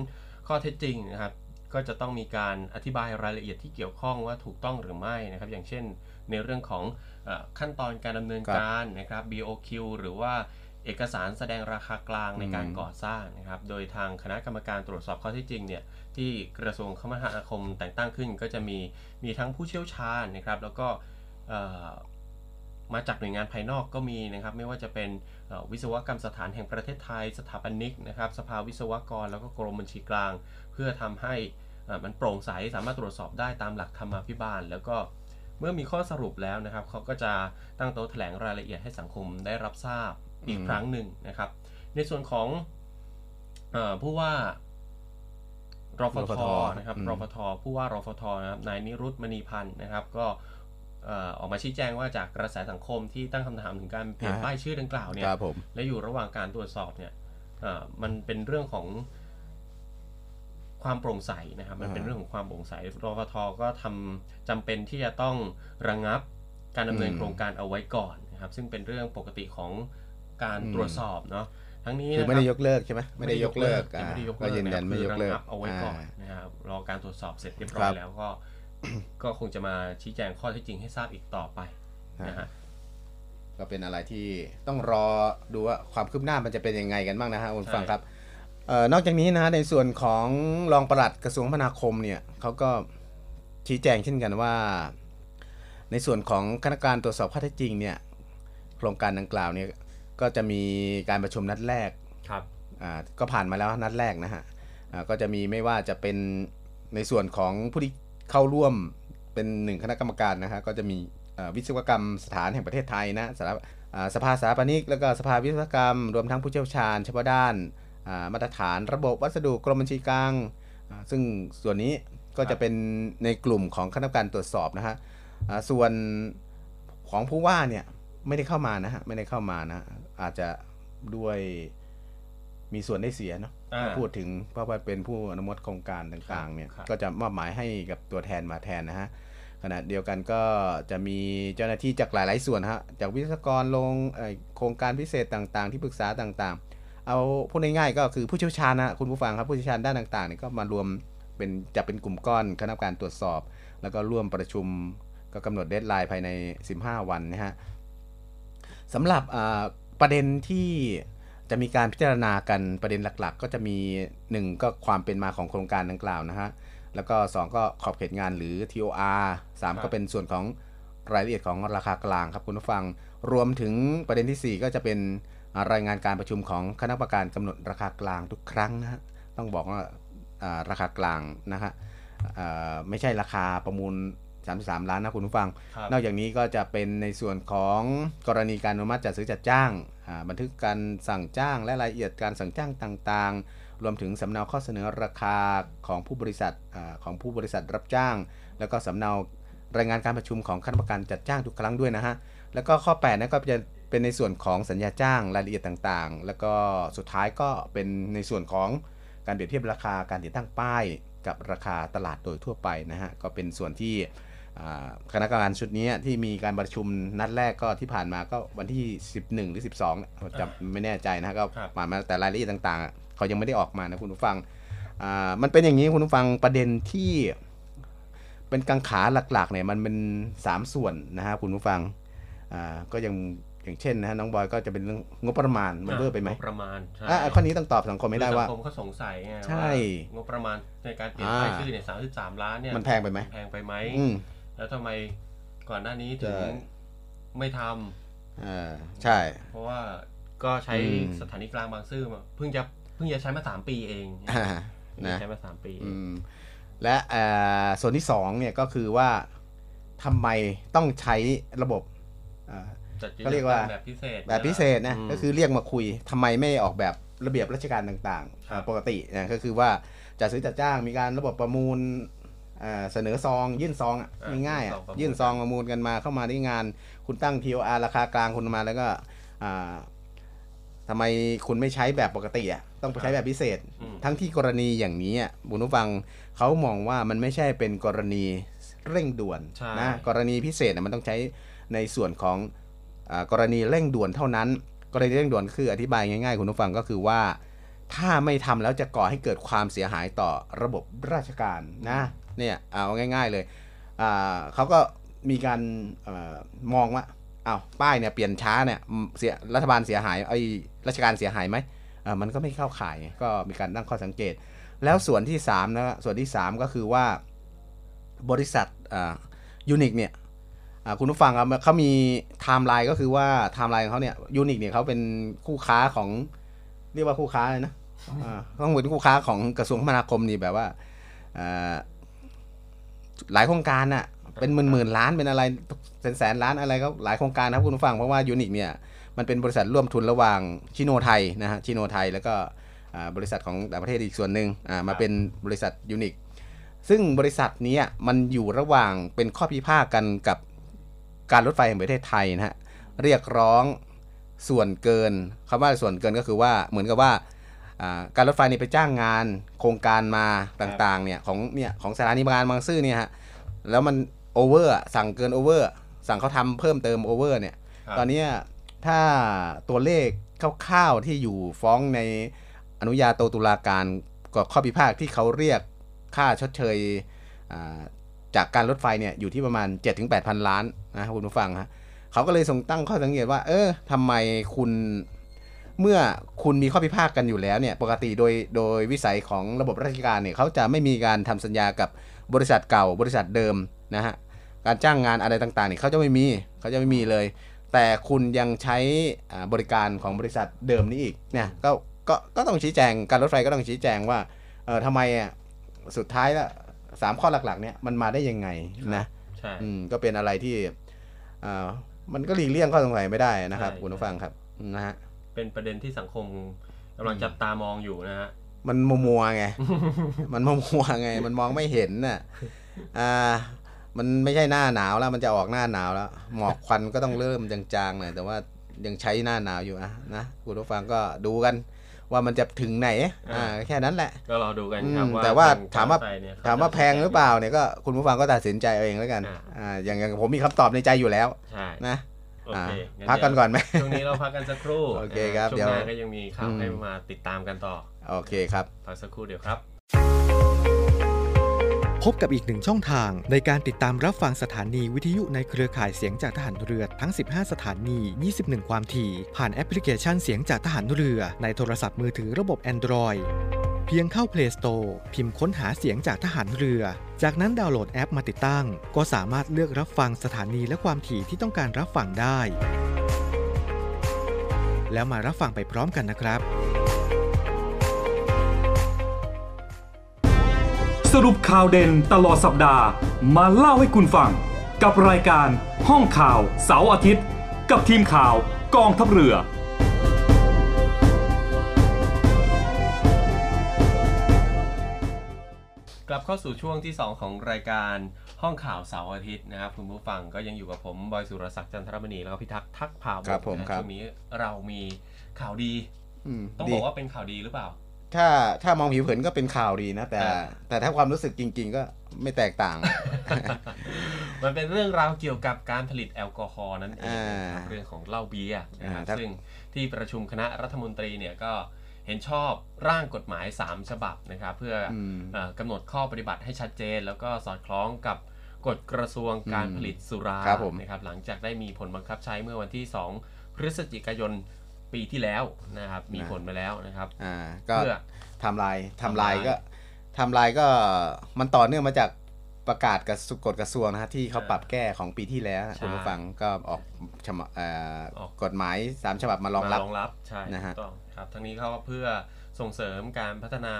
ข้อเท็จจริงนะครับ ก็จะต้องมีการอธิบายรายละเอียดที่เกี่ยวข้องว่าถูกต้องหรือไม่นะครับ อย่างเช่นในเรื่องของเออขั้นตอนการดำเนินครับการนะครับ BOQ หรือว่าเอกสารแสดงราคากลางในการอืมก่อสร้างนะครับ โดยทางคณะกรรมการตรวจสอบข้อเท็จจริงเนี่ยที่กระทรวงคมนาคมแต่งตั้งขึ้นก็จะมีมีทั้งผู้เชี่ยวชาญนะครับ แล้วก็เอ่อ มาจากหน่วยงานภายนอกก็มีนะครับ ไม่ว่าจะเป็นเอ่อวิศวกรรมสถานแห่งประเทศไทย สถาปนิกนะครับ สภาวิศวกร แล้วก็กรมบัญชีกลาง เพื่อทำให้เอ่อมันโปร่งใสสามารถตรวจสอบได้ตามหลักธรรมาภิบาล แล้วก็เมื่อมีข้อสรุปแล้วนะครับเขาก็จะตั้งโต๊ะแถลงรายละเอียดให้สังคมได้รับทราบอีกอืมครั้งหนึ่งนะครับ ในส่วนของเออผู้ว่ารฟรฟททนะครับอืมรฟทผู้ว่ารฟทนะครับนายนิรุตมณีพันธ์นะครับ ก็เอ่อออกมาชี้แจงว่าจากกระแสสังคมที่ตั้งคำถามถึงการเปลี่ยนป้ายชื่อดังกล่าวเนี่ยครับผมและอยู่ระหว่างการตรวจสอบเนี่ยเอ่อมันเป็นเรื่องของความโปร่งใสนะครับ มันเป็นอ่าเรื่องของความโปร่งใสรฟทก็ทำจำเป็นที่จะต้องระงับการดำเนินอืมโครงการเอาไว้ก่อนนะครับ ซึ่งเป็นเรื่องปกติของการอืมตรวจสอบเนาะทั้งนี้คือนะไม่คได้รับยกเลิกใช่ไหมไม่ได้ยกเลิกยังไม่ได้ยกอ่าเลิกก็ยืนยันไม่ยกเลิกคือระงับเอาไว้ก่อนอ่านะครับรอการตรวจสอบเสร็จเรียบร้คอรัยบแล้วก็ ก็คงจะมาชี้แจงข้อเท็จจริงให้ทราบอีกต่อไปนะฮะก็เป็นอะไรที่ต้องรอดูว่าความคืบหน้ามันจะเป็นยังไงกันบ้างนะฮะคุณฟังครับเอ่อนอกจากนี้นะในส่วนของรองปลัดกระทรวงคมนาคมเนี่ยเขาก็ชี้แจงเช่นกันว่า ในส่วนของคณะกรรมการตรวจสอบข้อเท็จจริงเนี่ยโครงการดังกล่าวเนี่ยก็จะมีการประชุมนัดแรกครับอ่าก็ผ่านมาแล้วนัดแรกนะฮะอ่าก็จะมีไม่ว่าจะเป็นในส่วนของผู้ที่ เข้าร่วมเป็นหนึ่งคณะกรรมการนะฮะก็จะมีวิศวกรรมสถานแห่งประเทศไทยนะสาอ่าสภาสถาปนิก แล้วก็สภาวิศวกรรม รวมทั้งผู้เชี่ยวชาญเฉพาะด้านมาตรฐานระบบวัสดุกรมบัญชีกลางซึ่งส่วนนี้ก็จะเป็นในกลุ่มของคณะกรรมการตรวจสอบนะฮะส่วนของผู้ว่าเนี่ยไม่ได้เข้ามานะฮะไม่ได้เข้ามานะอาจจะด้วยมีส่วนได้เสียเนาะ พูดถึงเพราะว่าเป็นผู้อนุมัติโครงการต่างๆเนี่ยครับก็จะมอบหมายให้กับตัวแทนมาแทนนะฮะขณะเดียวกันก็จะมีเจ้าหน้าที่จากหลาย ๆ ส่วนฮะจากวิศวกรลงเอ่อโครงการพิเศษต่างๆ ที่ปรึกษาต่างๆ เอาพูดง่ายๆก็คือผู้เชี่ยวชาญนะคุณผู้ฟังครับผู้เชี่ยวชาญด้านต่างๆเนี่ยก็มารวมเป็นจะเป็นกลุ่มก้อนคณะกรรมการตรวจสอบ แล้วก็ร่วมประชุมก็กำหนดเดทไลน์ภายใน 15 วันนะฮะสำหรับอ่าประเด็นที่ จะมีการพิจารณากันประเด็นหลักๆ ก็จะมี 1 ก็ความเป็นมาของโครงการดังกล่าวนะฮะ แล้วก็ 2 ก็ขอบเขตงานหรือ TOR 3 ก็เป็นส่วนของรายละเอียดของราคากลางครับคุณผู้ฟัง รวมถึงประเด็นทีสี่4 ก็จะเป็นอ่ารายงานการประชุมของคณะกรรมการกำหนดราคากลางทุกครั้งนะฮะ ต้องบอกว่าอ่าราคากลางนะฮะอ่าไม่ใช่ราคาประมูล 33 ล้านนะคุณผู้ฟังครับนอกจากนี้ก็จะเป็นในส่วนของกรณีการอนุมัติจัดซื้อจัดจ้างอ่าบันทึกการสั่งจ้างและรายละเอียดการสั่งจ้างต่างๆ รวมถึงสำเนาข้อเสนอราคาของผู้บริษัทอาของผู้บริษัทรับจ้าง แล้วก็สำเนารายงานการประชุมของคณะกรรมการจัดจ้างทุกครั้งด้วยนะฮะ แล้วก็ข้อ8นะก็จะเป็นในส่วนของสัญญาจ้างรายละเอียดต่างๆ แล้วก็สุดท้ายก็เป็นในส่วนของการเปรียบเทียบราคาการติดตั้งป้าย กับราคาตลาดโดยทั่วไปนะฮะ ก็เป็นส่วนที่อ่า คณะกรรมการชุดนี้ที่มีการประชุมนัดแรกก็ที่ผ่านมาก็วันที่ 11 หรือ 12จำไม่แน่ใจนะฮะก็ครับผ่านมาแต่รายละเอียดต่างๆ เขายังไม่ได้ออกมานะคุณผู้ฟังอ่ามันเป็นอย่างนี้คุณผู้ฟังประเด็นที่เป็นกังขาหลักๆเนี่ยมันเป็น 3 ส่วนนะฮะคุณผู้ฟังอ่าก็ยังอย่างเช่นนะฮะน้องบอยก็จะเป็นเรื่องงบประมาณมันเบอร์ไปไหมงบประมาณใช่อะข้อนี้ต้องตอบสังคมไม่ได้ว่าคือสังคมเขาสงสัยไงใช่ว่างบประมาณในการเปลี่ยนอ่าป้ายชื่อเนี่ยสามสิบสามล้านเนี่ยมันแพงไปไหมแพงไปไหมอืม แล้วทำไมก่อนหน้านี้ถึงใช่ไม่ทำอ่าใช่ เพราะว่าก็ใช้อืมสถานีกลางบางซื่อมาเพิ่งจะเพิ่งจะใช้มาสามปีเองอ่าเพิ่งนะจะใช้มาสามปีเออืงมและเอ่อส่วนที่สองเนี่ยก็คือว่าทำไมต้องใช้ระบบอ่าจัดก็เรียกว่าแบบพิเศษแบบพิเศษนะมก็คือเรียกมาคุยทำไมไม่ออกแบบระเบียบราชการต่างครับๆปกตินะก็คือว่าจัดซื้อจัดจ้างมีการระบบประมูลอ่า เสนอซอง ยื่นซองอะอ่าง่ายๆอะยื่ยื่นนซซอองงประมูลกันมาเข้ามาที่งาน คุณตั้ง TOR ราคากลางคุณมาแล้วก็อ่าทำไมคุณไม่ใช้แบบปกติอะต้องไปใช้แบบพิเศษ อืม ทั้งที่กรณีอย่างนี้อะบุญผู้ฟังเขามองว่ามันไม่ใช่เป็นกรณีเร่งด่วนใช่ นะกรณีพิเศษน่ะมันต้องใช้ในส่วนของอากรณีเร่งด่วนเท่านั้น กรณีเร่งด่วนคืออธิบายง่ายๆ คุณผู้ฟังก็คือว่า ถ้าไม่ทำแล้วจะก่อให้เกิดความเสียหายต่อระบบราชการนะ เนี่ยเอาง่าย ๆเลยเขาก็มีการอมองว่าอ้าวป้ายเนี่ยเปลี่ยนช้าเนี่ยเสียรัฐบาลเสียหายไอ้ราชการเสียหายไหมมันก็ไม่เข้าข่ายก็มีการตั้งข้อสังเกต แล้วส่วนที่3นะส่วนที่ 3 ก็คือว่าบริษัทอ่ายูนิคเนี่ยคุณผู้ฟังครับเขามีไทม์ไลน์ก็คือว่าไทม์ไลน์ของเขาเนี่ยยูนิคเนี่ยเขาเป็นคู่ค้าของเรียกว่าคู่ค้าเลยนะอ่าต้องเป็นคู่ค้าของกระทรวงคมนาคมนี่แบบว่าอ่า หลายโครงการน่ะเป็นหมื่นหมื่นๆล้านเป็นอะไรแสนแสนๆล้านอะไรก็หลายโครงการนะครับคุณผู้ฟังเพราะว่ายูนิคเนี่ยมันเป็นบริษัทร่วมทุนระหว่างชิโนไทยนะฮะชิโนไทยแล้วก็อ่าบริษัทของต่างประเทศอีกส่วนหนึ่งอ่ามาเป็นบริษัทยูนิคซึ่งบริษัทเนี้ยมันอยู่ระหว่างเป็นข้อพิพาทกันกับการรถไฟแห่งประเทศไทยนะฮะเรียกร้องส่วนเกินคำว่าส่วนเกินก็คือว่าเหมือนกับว่าอ่า การรถไฟนี่ไปจ้างงานโครงการมาต่างๆเนี่ยของเนี่ยของสถานีบริการบางซื่อเนี่ยฮะแล้วมันโอเวอร์สั่งเกินโอเวอร์สั่งเขาทำเพิ่มเติมโอเวอร์เนี่ยครับตอนเนี้ยถ้าตัวเลขคร่าวๆที่อยู่ฟ้องในอนุญาโตตุลาการก็ข้อพิพาทที่เขาเรียกค่าชดเชยอ่าจากการรถไฟเนี่ยอยู่ที่ประมาณ 7-8พันล้านนะคุณผู้ฟังฮะเขาก็เลยส่งตั้งข้อสังเกตว่า เออทำไมคุณ เมื่อคุณมีข้อพิพาทกันอยู่แล้วเนี่ยปกติโดยโดยวิสัยของระบบราชการเนี่ยเขาจะไม่มีการทำสัญญากับบริษัทเก่าบริษัทเดิมนะฮะการจ้างงานอะไรต่างๆเนี่ยเขาจะไม่มีเขาจะไม่มีเลย แต่คุณยังใช้อ่าบริการของบริษัทเดิมนี้อีกเนี่ยก็ก็ก็ต้องชี้แจงการรถไฟก็ต้องชี้แจงว่าเออทำไมอะสุดท้ายละสามข้อหลักๆ เนี่ยมันมาได้ยังไงนะใช่อืมก็เป็นอะไรที่อ่ามันก็หลีกเลี่ยงข้อสงสัยไม่ได้นะครับใช่คุณผู้ฟังครับนะฮะ เป็นประเด็นที่สังคมกำลังจับตามองอยู่นะฮะมันมัวมัวๆไง มันมัวมัวๆไง มันมองไม่เห็นน่ะ อ่า มันไม่ใช่หน้าหนาวแล้ว มันจะออกหน้าหนาวแล้ว หมอกควันก็ต้องเริ่มจางๆหน่อย แต่ว่ายังใช้หน้าหนาวอยู่อะนะคุณผู้ฟังก็ดูกัน ว่ามันจะถึงไหน อ่า แค่นั้นแหละ ก็รอดูกันครับอืมว่าแต่ว่าทงถามว่ากรรไฟเนี่ยเขถามว่าจะแพงหรือเปล่าเนี่ยก็คุณผู้ฟังก็ตัดสินใจเอาเองแล้วกัน อ่าอ่าอย่างอย่างผมมีคำตอบในใจอยู่แล้วใช่นะ โออ่าเคงั้พักกันก่อนไหมช่วงนี้เราพักกันสักครู่โอเคครับช่วเดี๋งยวหน้าก็ยังมีข่าวอืมให้มาติดตามกันต่อ โอเคครับพักสักครู่เดี๋ยวครับพบกับอีกหนึ่งช่องทางในการติดตามรับฟังสถานีวิทยุในเครือข่ายเสียงจากทหารเรือทั้ง 15 สถานี 21 ความถี่ ผ่านแอปพลิเคชันเสียงจากทหารเรือในโทรศัพท์มือถือระบบ Android เพียงเข้า Play Store พิมพ์ค้นหาเสียงจากทหารเรือ จากนั้นดาวน์โหลดแอปมาติดตั้ง ก็สามารถเลือกรับฟังสถานีและความถี่ที่ต้องการรับฟังได้ แล้วมารับฟังไปพร้อมกันนะครับ สรุปข่าวเด่นตลอดสัปดาห์ มาเล่าให้คุณฟัง กับรายการห้องข่าวเสาร์อาทิตย์ กับทีมข่าวกองทัพเรือ กลับเข้าสู่ช่วงที่ 2 ของรายการห้องข่าวเสาร์อาทิตย์นะครับคุณผู้ฟังก็ยังอยู่กับผมบอยสุรศักดิ์จันทรมณีแล้วก็พิทักษ์ทักพาบุตครับผมนะครับ ช่วงนี้เรามีข่าวดีอืมต้องดีบอกว่าเป็นข่าวดีหรือเปล่า ถ้าถ้ามองผิวเผินก็เป็นข่าวดีนะ แต่ อ่า แต่ถ้าความรู้สึกจริง ๆ ก็ไม่แตกต่าง มันเป็นเรื่องราวเกี่ยวกับการผลิตแอลกอฮอล์นั่นเองนะครับอ่าเรื่องของเหล้าเบียร์นะครับอ่าถ้า ซึ่งที่ประชุมคณะรัฐมนตรีเนี่ยก็ เห็นชอบร่างกฎหมาย 3 ฉบับนะครับ เพื่อออืมเอ่อกำหนดข้อปฏิบัติให้ชัดเจน แล้วก็สอดคล้องกับกฎกระทรวงการอืมผลิตสุราครับผมนะครับ หลังจากได้มีผลบังคับใช้เมื่อวันที่ 2 พฤศจิกายนปีที่แล้วนะครับ มีผลไปแล้วนะครับอ่าก็เพื่อทำลายทำทำลาลายยก็ทำลายก็มันต่อเนื่องมาจากประกาศกับสุกฎกระทรวงนะฮะที่เขาปรับแก้ของปีที่แล้วนะใช่คุณผู้ฟังก็ออกฉบับเอ่อออกกฎหมายสามฉบับมารองรับมารองรับใช่นะฮะ ถูกต้องครับทั้งนี้เขาก็เพื่อส่งเสริมการพัฒนา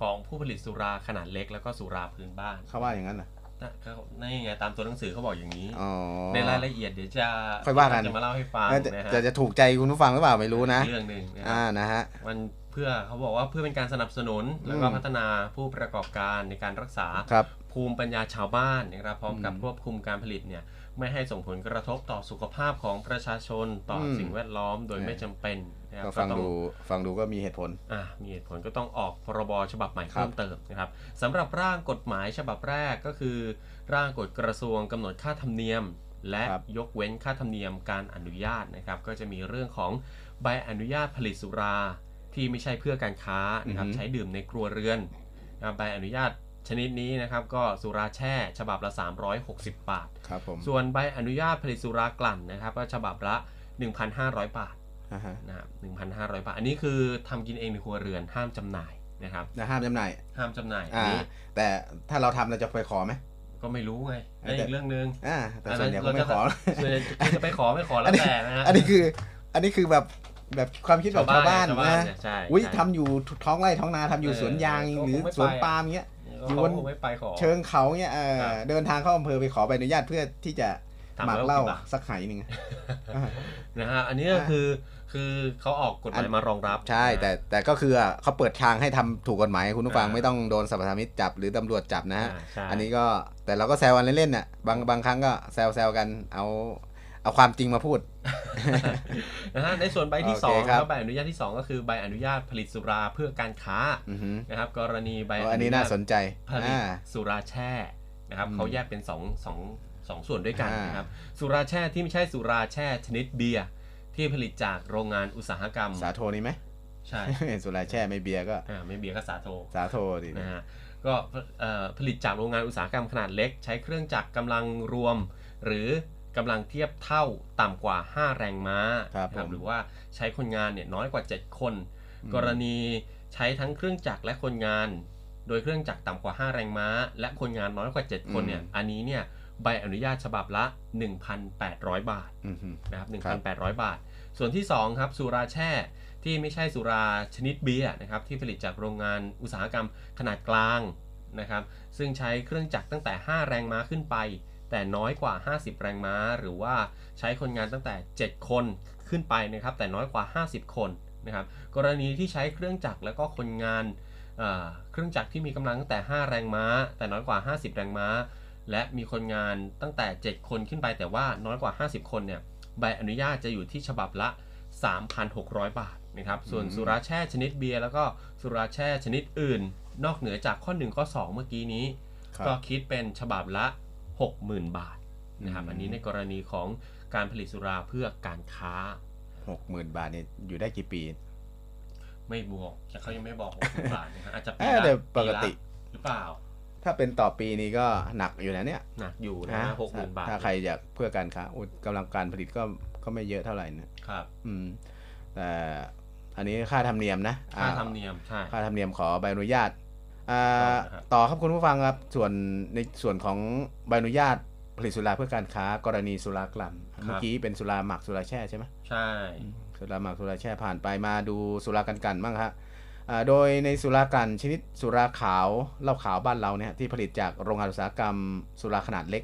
ของผู้ผลิตสุราขนาดเล็ก แล้วก็สุราพื้นบ้านเขาว่าอย่างนั้นเหรอนะก็นี่ไงตามตัวหนังสือเขาบอกอย่างนี้ อ๋อ ในรายละเอียดเดี๋ยวจะค่อยว่ากัน จะมาเล่าให้ฟังเออจะนะฮะจะจะถูกใจคุณผู้ฟังหรือเปล่าไม่รู้นะเรื่องหนึ่งนะคอ่ารับนะฮะมันเพื่อเขาบอกว่าเพื่อเป็นการสนับสนุนแล้วก็อืมพัฒนาผู้ประกอบการในการรักษาครับภูมิปัญญาชาวบ้านนะครับพร้อมกับอืมควบคุมการผลิตเนี่ยไม่ให้ส่งผลกระทบต่อสุขภาพของประชาชนต่ออมสิ่งแวดล้อมโดยใช่ไม่จำเป็น นะครับก็ฟังต้องดูฟังดูก็มีเหตุผลอ่ามีเหตุผลก็ต้องออกพรบฉบับใหม่ครับเพิ่มเติมนะครับสำหรับร่างกฎหมายฉบับแรกก็คือ ร่างกฎกระทรวงกำหนดค่าธรรมเนียม และครับยกเว้นค่าธรรมเนียมการอนุญาตนะครับ ก็จะมีเรื่องของใบอนุญาตผลิตสุราที่ไม่ใช่เพื่อการค้านะครับอือฮึใช้ดื่มในครัวเรือนนะครับใบอนุญาตชนิดนี้นะครับก็สุราแช่ฉบับละ 360 บาทครับผมส่วนใบอนุญาตผลิตสุรากลั่นนะครับก็ฉบับละ 1,500 บาท อ่าฮะนะครับ1,500บาท อันนี้คือทำกินเองในครัวเรือนห้ามจำหน่ายนะครับนะห้ามจำหน่าย ห้ามจำหน่ายอันอ่านี้แต่ถ้าเราทำเราจะไปขอไหมก็ไม่รู้ไงแต่นั่นอีกเรื่องหนึ่งอ่าแต่ส่วนใหญ่ก็ไม่ขอส่วนใหญ่จะไปขอไม่ขอแล้วแต่นะฮะอันนี้คือ อันนี้คือแบบแบบความคิดแบบชาวบ้านชาวบ้านนะเนี่ยใช่อุ้ยใช่ทำอยู่ท้องไร่ท้องนาทำอยู่เออสวนยางก็คงหรือไม่ไปสวนปาล์มเงี้ยอยู่บนเขาคงไม่ไปขอเชิงเขาเงี้ยเออครับเดินทางเข้าอำเภอไปขอใบอนุญาตเพื่อที่จะทำหมักแล้วเหล้ากี่บาทสักไหหนึ่งอ่านะฮะอันนี้ก็อ่าคือ คือเขาออกกฎหมายมารองรับใช่นะแต่แต่ก็คืออะเขาเปิดทางให้ทำถูกกฎหมายคุณผู้ฟังอ่าไม่ต้องโดนสัมปทานมิตรจับหรือตำรวจจับนะฮะอ่าใช่อันนี้ก็แต่เราก็แซวกันเล่นๆน่ะบางบางครั้งก็แซวแซวกันเอาเอาความจริงมาพูดนะฮะในส่วนใบที่โอสเคองครับครับใบอนุญาตที่สองก็คือใบอนุญาตผลิตสุราเพื่อการค้าอือหือนะครับ กรณีใบอ๋ออันนี้น่าสนใจผลิตอ่าสุราแช่นะครับอืมเขาแยกเป็นสองสองสองส่วนด้วยกันอ่านนะครับ สุราแช่ที่ไม่ใช่สุราแช่ชนิดเบียร์ ที่ผลิตจากโรงงานอุตสาหกรรม สาโทนี่ไหมใช่สุราแช่ไม่เบียร์ก็อ่าไม่เบียร์ก็สาโทสาโทดินะฮะก็เอ่อผลิตจากโรงงานอุตสาหกรรมขนาดเล็ก ใช้เครื่องจักรกำลังรวม หรือกำลังเทียบเท่าต่ำกว่า 5 แรงม้าครับนะผมหรือว่าใช้คนงานเนี่ยน้อยกว่า 7 คน กรณีใช้ทั้งเครื่องจักรและคนงาน โดยเครื่องจักรต่ำกว่า 5 แรงม้า และคนงานน้อยกว่า 7 คนเนี่ยอันนี้เนี่ยใบอนุญาตฉบับละ 1,800 บาทอือหือนะครับครับ1,800 บาท ส่วนที่ 2 ครับสุราแช่ที่ไม่ใช่สุราชนิดเบียร์นะครับที่ผลิตจากโรงงานอุตสาหกรรมขนาดกลางนะครับซึ่งใช้เครื่องจักรตั้งแต่ 5 แรงม้าขึ้นไป แต่น้อยกว่า 50 แรงม้า หรือว่าใช้คนงานตั้งแต่ 7 คนขึ้นไปนะครับแต่น้อยกว่า 50 คนนะครับกรณีที่ใช้เครื่องจักรแล้วก็คนงานเเครื่องจักรที่มีกำลังตั้งแต่ 5 แรงม้า แต่น้อยกว่า 50 แรงม้า และมีคนงานตั้งแต่ 7 คนขึ้นไปแต่ว่าน้อยกว่า 50 คนเนี่ย ใบอนุญาตจะอยู่ที่ฉบับละ 3,600 บาทนะครับส่วนอืมสุราแช่ชนิดเบียร์แล้วก็สุราแช่ชนิดอื่น นอกเหนือจากข้อ 1 ข้อ 2 เมื่อกี้นี้ครับก็คิดเป็นฉบับละ 60,000 บาทนะครับอืมอันนี้ในกรณีของการผลิตสุราเพื่อการค้าหกหมื่นบาทเนี่ยอยู่ได้กี่ปี ไม่บอกแต่เขายังไม่บอก60,000บาทนะฮะอาจจะปีเอ้ยละเดี๋ยวปกติปีละหรือเปล่า ถ้าเป็นต่อปีนี้ก็หนักอยู่นะเนี่ยหนักอยู่นะนะหกหมื่นบาท ถ้าใครอยากเพื่อการค้าอุยกำลังการผลิตก็ก็ไม่เยอะเท่าไหร่นะครับ อืมแต่อันนี้ค่าธรรมเนียมนะค่าอ่ธรรมเนียมใช่ค่าธรรมเนียมขอใบอนุญาตอ่าครับต่อครับคุณผู้ฟังครับส่วนในส่วนของใบอนุญาตผลิตสุราเพื่อการค้ากรณีสุรากลั่นเมื่อกี้เป็นสุราหมักสุราแช่ใช่ไหมใช่ สุราหมักสุราแช่ผ่านไปมาดูสุรากันกันบ้างฮะอ่า โดยในสุรากันชนิดสุราขาวเหล้าขาวบ้านเราเนี่ยที่ผลิตจากโรงงานอุตสาหกรรมสุราขนาดเล็ก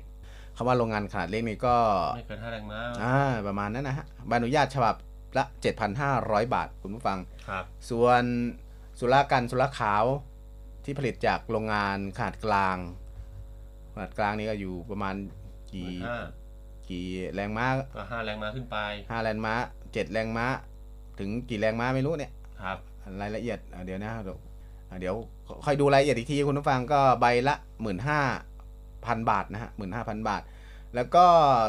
คำว่าโรงงานขนาดเล็กนี่ก็ไม่เกินห้าแรงม้าอ่าประมาณนั้นนะฮะใบอนุญาตฉบับละ 7,500 บาทคุณผู้ฟังครับส่วนสุรากันสุราขาวที่ผลิตจากโรงงานขนาดกลางขนาดกลางนี่ก็อยู่ประมาณกี่ห้ากี่แรงม้าก็ห้าแรงม้าขึ้นไปห้าแรงม้าเจ็ดแรงม้า ถึงกี่แรงม้าไม่รู้เนี่ยครับ รายละเอียดอะเดี๋ยวนะเดี๋ยวอะเดี๋ยวค่อยดูรายละเอียดอีกทีคุณผู้ฟังก็ใบละหมื่นห้าพันบาทนะฮะหมื่นห้าพันบาท แล้วก็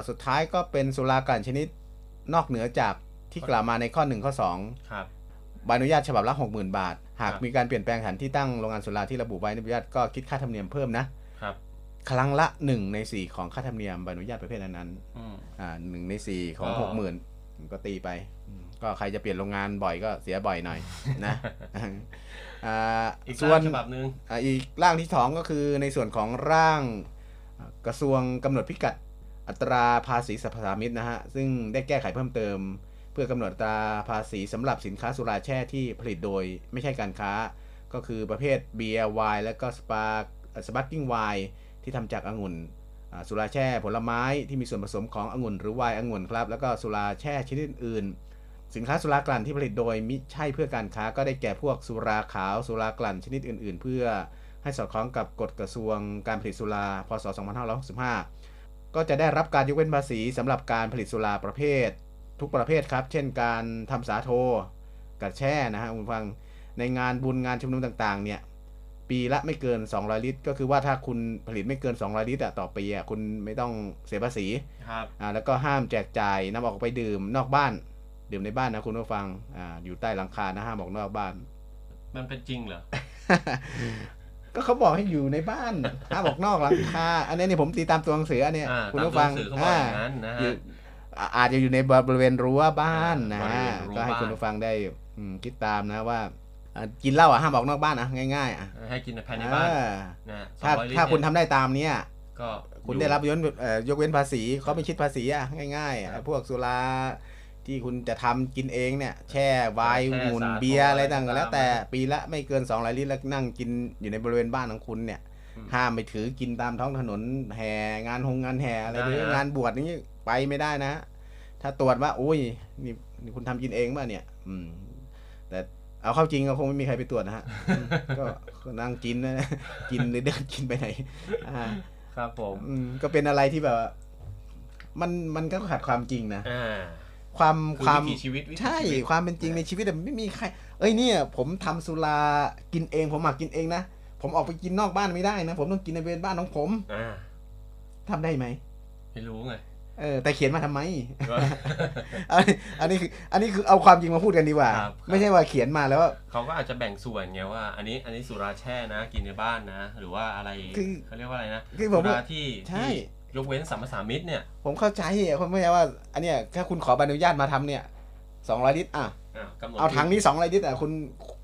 สุดท้ายก็เป็นสุรากันชนิดนอกเหนือจากที่กล่าวมาในข้อ 1 ข้อ2ครับใบอนุญาตฉบับละ 60,000 บาท หากครับมีการเปลี่ยนแปลงสถานที่ตั้งโรงงานสุราที่ระบุไว้ในใบอนุญาตก็คิดค่าธรรมเนียมเพิ่มนะครับครั้งละ 1 ใน 4 ของค่าธรรมเนียมใบอนุญาตประเภทนั้นอืมๆอ่าหนึ่งใน 4 ของก็60,000ก็ตีไปอืม ก็ใครจะเปลี่ยนโรงงานบ่อยก็เสียบ่อยหน่อยนะอ่าอีกส่วนร่างฉบับหนึ่งอ่าอีกร่างที่สองก็คือในส่วนของร่างอ่ากระทรวงกำหนดพิกัดอัตราภาษีสรรพสามิตนะฮะ ซึ่งได้แก้ไขเพิ่มเติม เพื่อกำหนดอัตราภาษีสำหรับสินค้าสุราแช่ที่ผลิตโดยไม่ใช่การค้า ก็คือประเภทเบียร์ไวน์และก็สปา sparkling ไวน์ที่ทำจากองุ่นอ่าสุราแช่ผลไม้ที่มีส่วนผสมขององุ่นหรือไวน์องุ่นครับ แล้วก็สุราแช่ชนิดอื่น สินค้าสุรากลั่นที่ผลิตโดยมิใช่เพื่อการค้าก็ได้แก่พวกสุราขาวสุรากลั่นชนิดอื่น ๆ เพื่อให้สอดคล้องกับกฎกระทรวงการผลิตสุราพศ 2565 ก็จะได้รับการยกเว้นภาษีสำหรับการผลิตสุราประเภท ทุกประเภทครับ เช่นการทำสาโทกัดแช่นะฮะคุณผู้ฟังในงานบุญงานชุมนุมต่างๆ เนี่ยปีละไม่เกิน 200 ลิตร ก็คือว่าถ้าคุณผลิตไม่เกิน 200 ลิตรอะต่อปีอะคุณไม่ต้องเสียภาษีครับอ่าแล้วก็ห้ามแจกจ่ายนำออกไปดื่มนอกบ้าน ดื่มในบ้านนะคุณผู้ฟังอ่าอยู่ใต้หลังคานะห้ามออกนอกบ้าน มันเป็นจริงเหรอ ก็เขาบอกให้อยู่ในบ้านห้ามออกนอกหลังคาอันนี้นี่ผมตีตามตัวหนังสืออันเนี้ยอ่าคุณตามผู้ตัวฟัหงนังสือเขาบอกอย่างนั้นนะอฮะยู่อ่าอาจจะอยู่ในบริเวณรั้วบ้านนะอ่าบริเวณรั้วก็ให้บ้าน คุณผู้ฟังได้อืมคิดตามนะว่าอ่ากินเหล้าอะห้ามออกนอกบ้านนะง่ายๆอะให้กินภายในบ้านอ่านะสองถ้าร้อยลิตรถ้าคุณเนี่ยทำได้ตามเนี้ย ก็ คุณอยู่ได้รับยกเอ่อยกเว้นภาษีเขาไม่คิดภาษีอะง่ายๆอะครับ พวกสุรา ที่คุณจะทำกินเองเนี่ย แช่ไวน์แช่หมุนสาโทเบียร์อะไรต่างอะไรๆแล้วตามแต่ปีละไม่เกิน200ลิตรแล้วนั่งกินอยู่ในบริเวณบ้านของคุณเนี่ยอืมห้ามไปถือกินตามท้องถนนแห่งานหงงานแห่อะไรได้หรือฮะงานบวชนี่ไปไม่ได้นะ ถ้าตรวจว่าอุ้ยนี่นี่คุณทำกินเองป่ะเนี่ย อืม แต่เอาเข้าจริงก็คงไม่มีใครไปตรวจนะฮะอืมก็ก็นั่งกินนะกินหรือเดินกินไปไหนอ่าครับผมอืมก็เป็นอะไรที่แบบว่ามันมันก็ขัดความจริงนะอ่า ความคือความวิถีชีวิตวิถีใช่ชีวิตความเป็นจริงในชีวิตอะไม่มีใคร เอ้ยเนี่ย ผมทำสุรากินเอง ผมหมักกินเองนะผมออกไปกินนอกบ้านไม่ได้นะผมต้องกินในบริเวณบ้านของผมอ่าทำได้ไหมไม่รู้ไงเออแต่เขียนมาทำไมอันนี้อันนี้คืออันนี้คือเอาความจริงมาพูดกันดีกว่าครับไม่ใช่ว่าเขียนมาแล้วว่าเขาก็อาจจะแบ่งส่วนไงว่า อันนี้อันนี้สุราแช่นะ กินในบ้านนะ หรือว่าอะไรคือเขาเรียกว่าอะไรนะคือผมสุว่าราที่ใช่ที่ ยกเว้นสัมปสามิตเนี่ย ผมเข้าใจอะผมไม่ใช่ว่า อันเนี้ยถ้าคุณขอใบอนุญาตมาทำเนี่ยสองร้อยลิตรอะอะกำหนดเอาถังนี้สองร้อยลิตรอะคุณ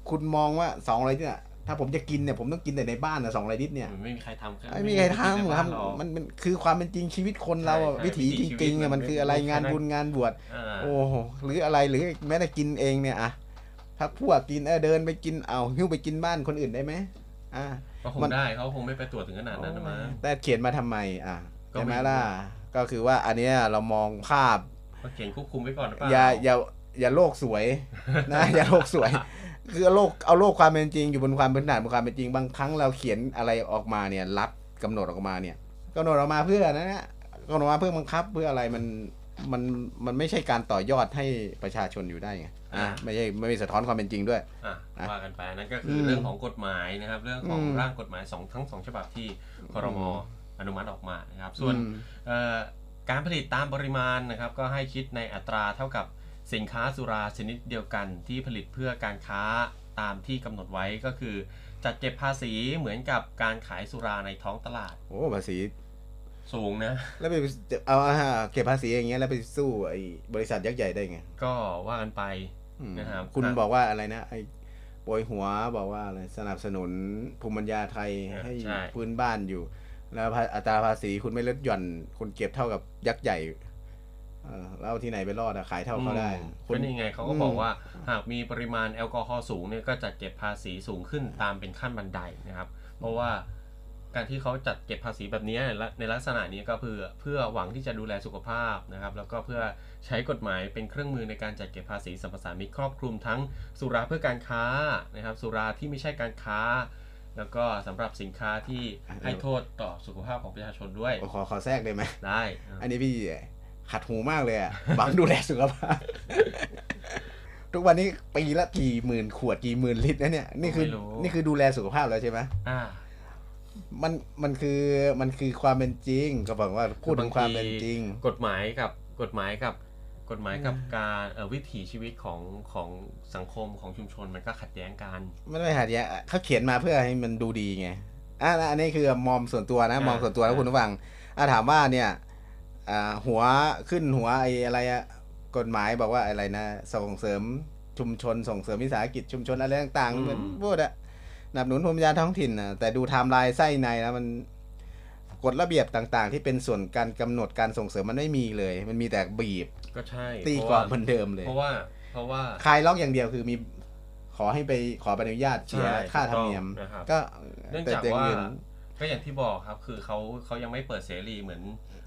คุณมองว่าสองร้อยลิตรอะถ้าผมจะกินเนี่ยผมต้องกินแต่ในบ้านอะสองร้อยลิตรเนี่ยไม่มีใครทำไม่มีใครทำในคบ้ารับนหรอกมันมันคือความเป็นจริงชีวิตคนเราอะใช่วิถีวิถีจชีวิตริงๆมัอะนมันคืออะไรไม่งานใช่บุญงานบวชอ่าโอ้โหหรืออะไรหรือแม้แต่กินเองเนี่ยอะพักพวกกินเออเดินไปกินเอาหิ้วไปกินบ้านคนอื่นได้ไหมอ่าก็คงมันได้เขาคงไม่ไปตรวจถึงขนาดนั้นนะมั้งแต่เขียนมาทำไมอะก็ ใช่ไหมไม่รู้ล่ะ ก็คือว่าอันเนี้ยเรามองภาพก็เขียนควบคุมไว้ก่อนหรือเปล่าอย่าอย่าอย่าโลกสวยนะ อย่าโลกสวย คือเอาโลกเอาโลกความเป็นจริงอยู่บนความเป็นฐานบนความเป็นจริงบางครั้งเราเขียนอะไรออกมาเนี่ยรัดกำหนดออกมาเนี่ยกำหนดออกมาเพื่อนะเนี่ยกำหนดมาเพื่อบังคับเพื่ออะไรมันมันมันไม่ใช่การต่อยอดให้ประชาชนอยู่ได้ไงอะไม่ใช่ไม่มีสะท้อนความเป็นจริงด้วยอะอะว่ากันไปนั่นก็คืออมเรื่องของกฎหมายนะครับ เรื่องของอืมร่างกฎหมายสองทั้งสองฉบับที่ครมอ นุมัติออกมานะครับ ส่วนอืมเอ่อการผลิตตามปริมาณนะครับ ก็ให้คิดในอัตราเท่ากับสินค้าสุราชนิดเดียวกันที่ผลิตเพื่อการค้าตามที่กำหนดไว้ก็คือ จัดเก็บภาษีเหมือนกับการขายสุราในท้องตลาด โอ้ภาษีสูงนะ แล้วไปเอาเอาเก็บภาษีอย่างเงี้ยแล้วไปสู้ไอ้บริษัทยักษ์ใหญ่ได้ไง ก็ว่ากันไปอืมนะครับคุณอะบอกว่าอะไรนะไอ้โปรยหัวบอกว่าอะไรสนับสนุนภูมิปัญญาไทยอะให้ใช่พื้นบ้านอยู่ แล้วภาอัตราภาษีคุณไม่ลดหย่อนคุณเก็บเท่ากับยักษ์ใหญ่เออแล้วเอาที่ไหนไปรอดอะขายเท่าเขาได้อืมคก็นี่ไงเขาก็อืมบอกว่า หากมีปริมาณแอลกอฮอล์สูงเนี่ยก็จะเก็บภาษีสูงขึ้นตามเป็นขั้นบันไดนะครับ เพราะว่าการที่เขาจัดเก็บภาษีแบบนี้และในลักษณะนี้ก็เพื่อเพื่อหวังที่จะดูแลสุขภาพนะครับ แล้วก็เพื่อใช้กฎหมายเป็นเครื่องมือในการจัดเก็บภาษีสัมปทานมิตรครอบคลุมทั้งสุราเพื่อการค้านะครับ สุราที่ไม่ใช่การค้า แล้วก็สำหรับสินค้าที่ให้โทษต่อสุขภาพของประชาชนด้วยขอขอแทรกได้ไหมได้ อันนี้พี่ขัดหูมากเลยอะบังดูแลสุขภาพ ทุกวันนี้ปีละกี่หมื่นขวดกี่หมื่นลิตรนะเนี่ยนี่คือไม่รู้นี่คือดูแลสุขภาพแล้วใช่ไหมอ่ามันมันคือมันคือความเป็นจริง ก็บอกว่าพูดถึงความเป็นจริง กฎหมายกับกฎหมายกับ กฎหมายกับการเอ่อวิถีชีวิตของของสังคมของชุมชนมันก็ขัดแย้งกันไม่ได้หัดแยะเขาเขียนมาเพื่อให้มันดูดีไงอะอันนี้คือมอมส่วนตัวนะอ่ามอมส่วนตัวแล้วคุณผู้ฟังอะถามว่าเนี่ยอ่าหัวขึ้นหัวไอ้อะไรอะกฎหมายบอกว่าอะไรนะส่งเสริมชุมชนส่งเสริมวิสาหกิจชุมชนอะไรต่างๆเหมือนพูดอะหนับหนุนภูมิปัญญาท้องถิ่นนะแต่ดูไทม์ไลน์ไส้ในแล้วมัน กฎระเบียบต่างๆ ที่เป็นส่วนการกำหนดการส่งเสริมมันไม่มีเลย มันมีแต่บีบ ก็ใช่ตีเพกรราะอบเหมือนเดิมเลย เพราะว่า เพราะว่าคลายล็อกอย่างเดียวคือมีขอให้ไปขอใบอนุญาตเสียใช่ค่าธรรมเนียมถูกต้องนะครับก็เนื่องแต่จากแต่ว่าเงินก็อย่างที่บอกครับ คือเขาเขายังไม่เปิดเสรีเหมือน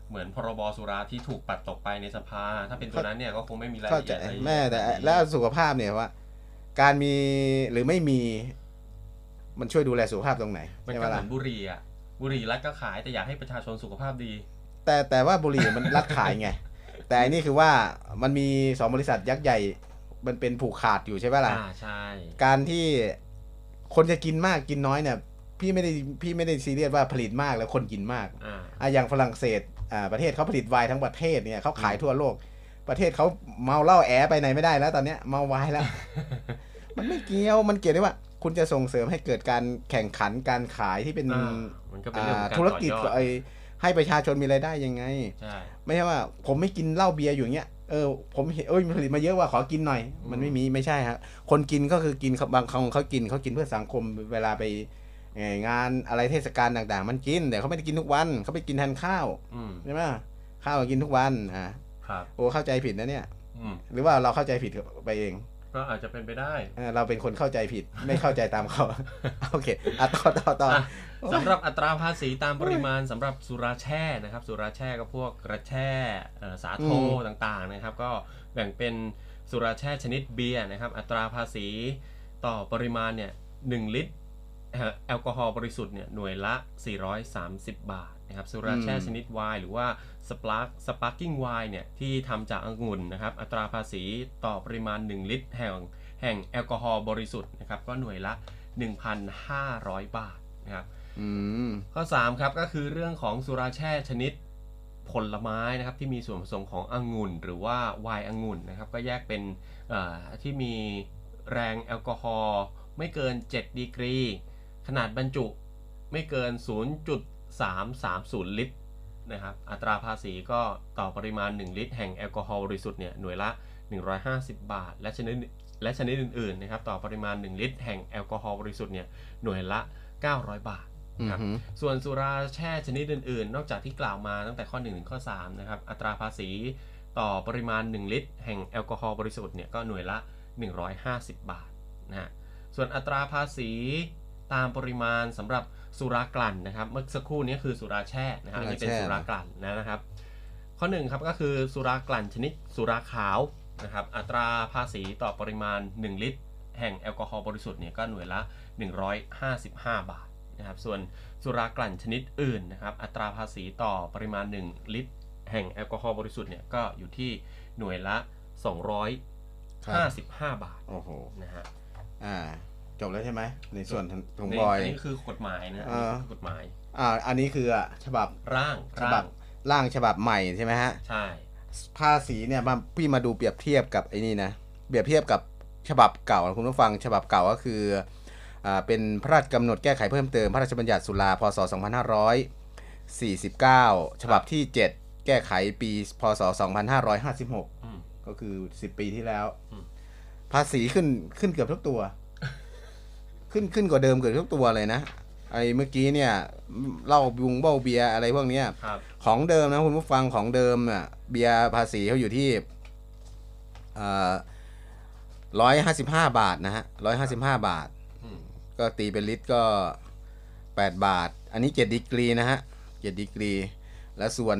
เหมือนพรบสุราที่ถูกปัดตกไปในสภา ถ้าเป็นตัวนั้นเนี่ยก็คงไม่มีรายเข้าละใจเอียดอะไรแม่แต่บบนี้แล้วสุขภาพเนี่ยว่า การมีหรือไม่มี มันช่วยดูแลสุขภาพตรงไหนมันใช่ไหก็มเหมืล่ะอนบุหรี่อะ บุหรี่รัฐก็ขายแต่อยากให้ประชาชนสุขภาพดี แต่แต่ว่าบุหรี่มันรัดขายไง แต่อันนี้คือว่ามันมีสองบริษัทยักษ์ใหญ่ มันเป็นผูกขาดอยู่ใช่ไหมล่ะอ่าใช่ การที่คนจะกินมากกินน้อยเนี่ย พี่ไม่ได้พี่ไม่ได้ซีเรียสว่าผลิตมากแล้วคนกินมากอ่า อะอย่างฝรั่งเศสอ่าประเทศเขาผลิตไวน์ทั้งประเทศเนี่ยเขาขายทั่วโลก ประเทศเขาเมาเหล้าแอไปไหนไม่ได้แล้ว ตอนเนี้ยเมาไวน์แล้ว มันไม่เกี่ยวมันเกี่ยวด้วยว่า คุณจะส่งเสริมให้เกิดการแข่งขันการขายที่เป็นอ่ามันก็เป็นเรื่องของการธุรกิจต่อยอดไอ้ให้ประชาชนมีรายได้ยังไงใช่ไม่ใช่ว่า ผมไม่กินเหล้าเบียร์อยู่เงี้ยเออผมเห็นเอ้ยมันผลิตมาเยอะว่าขอกินหน่อย มันไม่มีไม่ใช่ครับคนกินก็คือกินเขาบางคนเขากินเขากินเพื่อสังคมเวลาไปเอ่องานอะไรเทศกาลต่าง ๆ มันกินแต่เขาไม่ได้กินทุกวันเขาไปกินแทนข้าวอืมใช่ไหมข้าวกินทุกวันอ่าครับโอ้เข้าใจผิดนะเนี่ยอืมหรือว่าเราเข้าใจผิดไปเอง ก็อาจจะเป็นไปได้เออเราเป็นคนเข้าใจผิดไม่เข้าใจตามเขาโอเคอะต่อต่อต่ออะสำหรับอัตราภาษีตามปริมาณสำหรับสุราแช่นะครับ สุราแช่ก็พวกกระแช่เอ่อสาโทอืมต่างๆนะครับ ก็แบ่งเป็นสุราแช่ชนิดเบียร์นะครับ อัตราภาษีต่อปริมาณเนี่ยหนึ่งลิตรเอ่อแอลกอฮอล์บริสุทธิ์เนี่ยหน่วยละ 430 บาท นะครับสุราแช่ชนิดไวน์หรือว่า spark sparkling ไวน์เนี่ยที่ทำจากองุ่นนะครับอัตราภาษีต่อปริมาณ 1 ลิตร แห่งแห่งแอลกอฮอล์บริสุทธิ์นะครับก็หน่วยละ 1,500 บาทนะครับอืมข้อ 3 ครับก็คือเรื่องของสุราแช่ชนิดผลไม้นะครับที่มีส่วนผสมขององุ่น หรือว่าไวน์องุ่นนะครับก็แยกเป็นเอ่อที่มีแรงแอลกอฮอล์ไม่เกิน 7 ดีกรี ขนาดบรรจุไม่เกิน 0.330 ลิตรนะครับอัตราภาษีก็ต่อปริมาณ 1 ลิตร แห่งแอลกอฮอล์บริสุทธิ์เนี่ยหน่วยละ 150 บาท และชนิดและชนิดอื่นๆนะครับต่อปริมาณ 1 ลิตร แห่งแอลกอฮอล์บริสุทธิ์เนี่ยหน่วยละ 900 บาทอืมครับฮึส่วนสุราแช่ชนิดอื่นๆ นอกจากที่กล่าวมาตั้งแต่ข้อ1ถึงข้อ3นะครับอัตราภาษีต่อปริมาณ 1 ลิตร แห่งแอลกอฮอล์บริสุทธิ์เนี่ยก็หน่วยละ 150 บาทนะฮะส่วนอัตราภาษีตามปริมาณสำหรับ สุรากลั่นนะครับ เมื่อสักครู่นี้คือสุราแช่นะครับอันนี้เป็นสุสุราราแช่กลั่นนะครับ ข้อหนึ่งครับก็คือสุรากลั่นชนิดสุราขาวนะครับ อัตราภาษีต่อปริมาณ 1 ลิตร แห่งแอลกอฮอล์บริสุทธิ์เนี่ยก็หน่วยละ 155 บาทนะครับส่วนสุรากลั่นชนิดอื่นนะครับ อัตราภาษีต่อปริมาณ 1 ลิตร แห่งแอลกอฮอล์บริสุทธิ์เนี่ยก็อยู่ที่หน่วยละ 255 บาทโอ้โหนะฮะอ่า จบแล้วใช่ไหมในส่วนของนี่บอยอันนี้คือกฎหมายนะเออันอนี้คือกฎหมาย อ่า อันนี้คืออะฉบับร่างฉร่าบับงร่างฉบับใหม่ใช่ไหมฮะใช่ภาษีเนี่ยมาพี่มาดูเปรียบเทียบกับไอ้นี่นะเปรียบเทียบกับฉบับเก่าคุณผู้ฟังฉบับเก่าก็คืออ่าเป็นพระราชกำหนดแก้ไขเพิ่มเติมพระราชบัญญัติสุราพศ 2549 ฉบับที่ 7 แก้ไขปีพศ 2556อืมก็คือ 10 ปีที่แล้วอืมภาษีขึ้นขึ้นเกือบทุกตัว ขึ้นขึ้นกว่าเดิมเกือบทุกตัวเลยนะไอ้เมื่อกี้เนี่ยเหล้าบุงเบ้าเบียร์อะไรพวกเนี้ยครับ ของเดิมนะคุณผู้ฟังของเดิมอะเบียร์ภาษีเขาอยู่ที่ร้อยห้าสิบห้าบาทนะฮะร้อยห้าสิบห้าบาทอืมก็ตีเป็นลิตรก็แปดบาท อันนี้เจ็ดดีกรีนะฮะเจ็ดดีกรี แล้วส่วน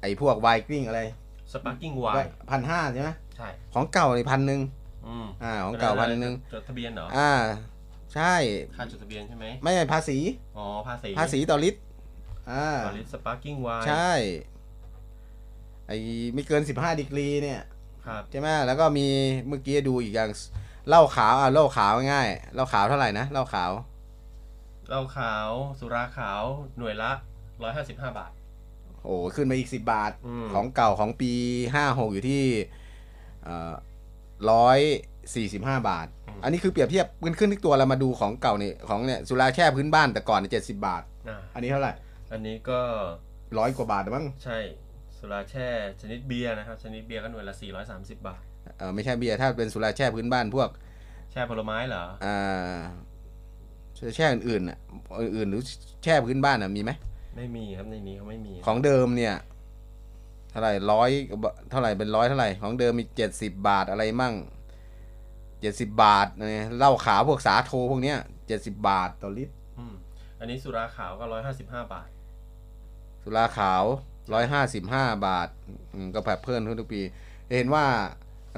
ไอ้พวกไวน์กริ้งอะไร sparkling ไวน์พันห้าใช่ไหมใช่ ของเก่าในพันหนึ่งอืมอ่า ของเก่าพันหนึ่งจดทะเบียนเหรอ อ่า ใช่ ค่าจดทะเบียนใช่ไหมไม่ใช่ภาษี อ๋อภาษีภาษีต่อลิตรอ่าต่อลิตร sparkling ไวน์ใช่ไอ้ไม่เกินสิบห้าดีกรีเนี่ยครับใช่ไหมแล้วก็มีเมื่อกี้ดูอีกอย่างเหล้าขาวอะเหล้าขาวง่ายๆเหล้าขาวเท่าไหร่นะเหล้าขาวเหล้าขาวสุราขาวหน่วยละ 155 บาท โอ้ขึ้นมาอีกสิบบาทอืมของเก่าของปีห้าหกอยู่ที่ร้อยสี่สิบห้าบาท อันนี้คือเปรียบเทียบขึ้นขึ้นทุกตัวเรามาดูของเก่าเนี่ยของเนี่ยสุราแช่พื้นบ้านแต่ก่อนเจ็ดสิบาท อ่าอันนี้เท่าไหร่อันนี้ก็ร้อยกว่าบาทมั้งใช่สุราแช่ชนิดเบียร์นะครับ ชนิดเบียร์ก็หน่วยละ 430 บาท เออไม่ใช่เบียร์ถ้าเป็นสุราแช่พื้นบ้านพวกแช่ผลไม้เหรอ อ่าแช่อื่นๆอะอื่นๆหรือแช่พื้นบ้านอะมีไหมไม่มีครับในนี้เขาไม่มี ของเดิมเนี่ยเท่าไหร่ร้อยเท่าไหร่เป็นร้อยเท่าไหร่ของเดิมมีเจ็ดสิบาทอะไรมั่ง เจ็ดสิบาทเนี่ยเหล้าขาวพวกสาโทพวกเนี้ยเจ็ดสิบาทต่อลิตรอืมอันนี้สุราขาวก็155บาท สุราขาวร้อยห้าสิบห้าบาทอืมก็ปรับเพิ่มขึ้นทุกปี เห็นว่า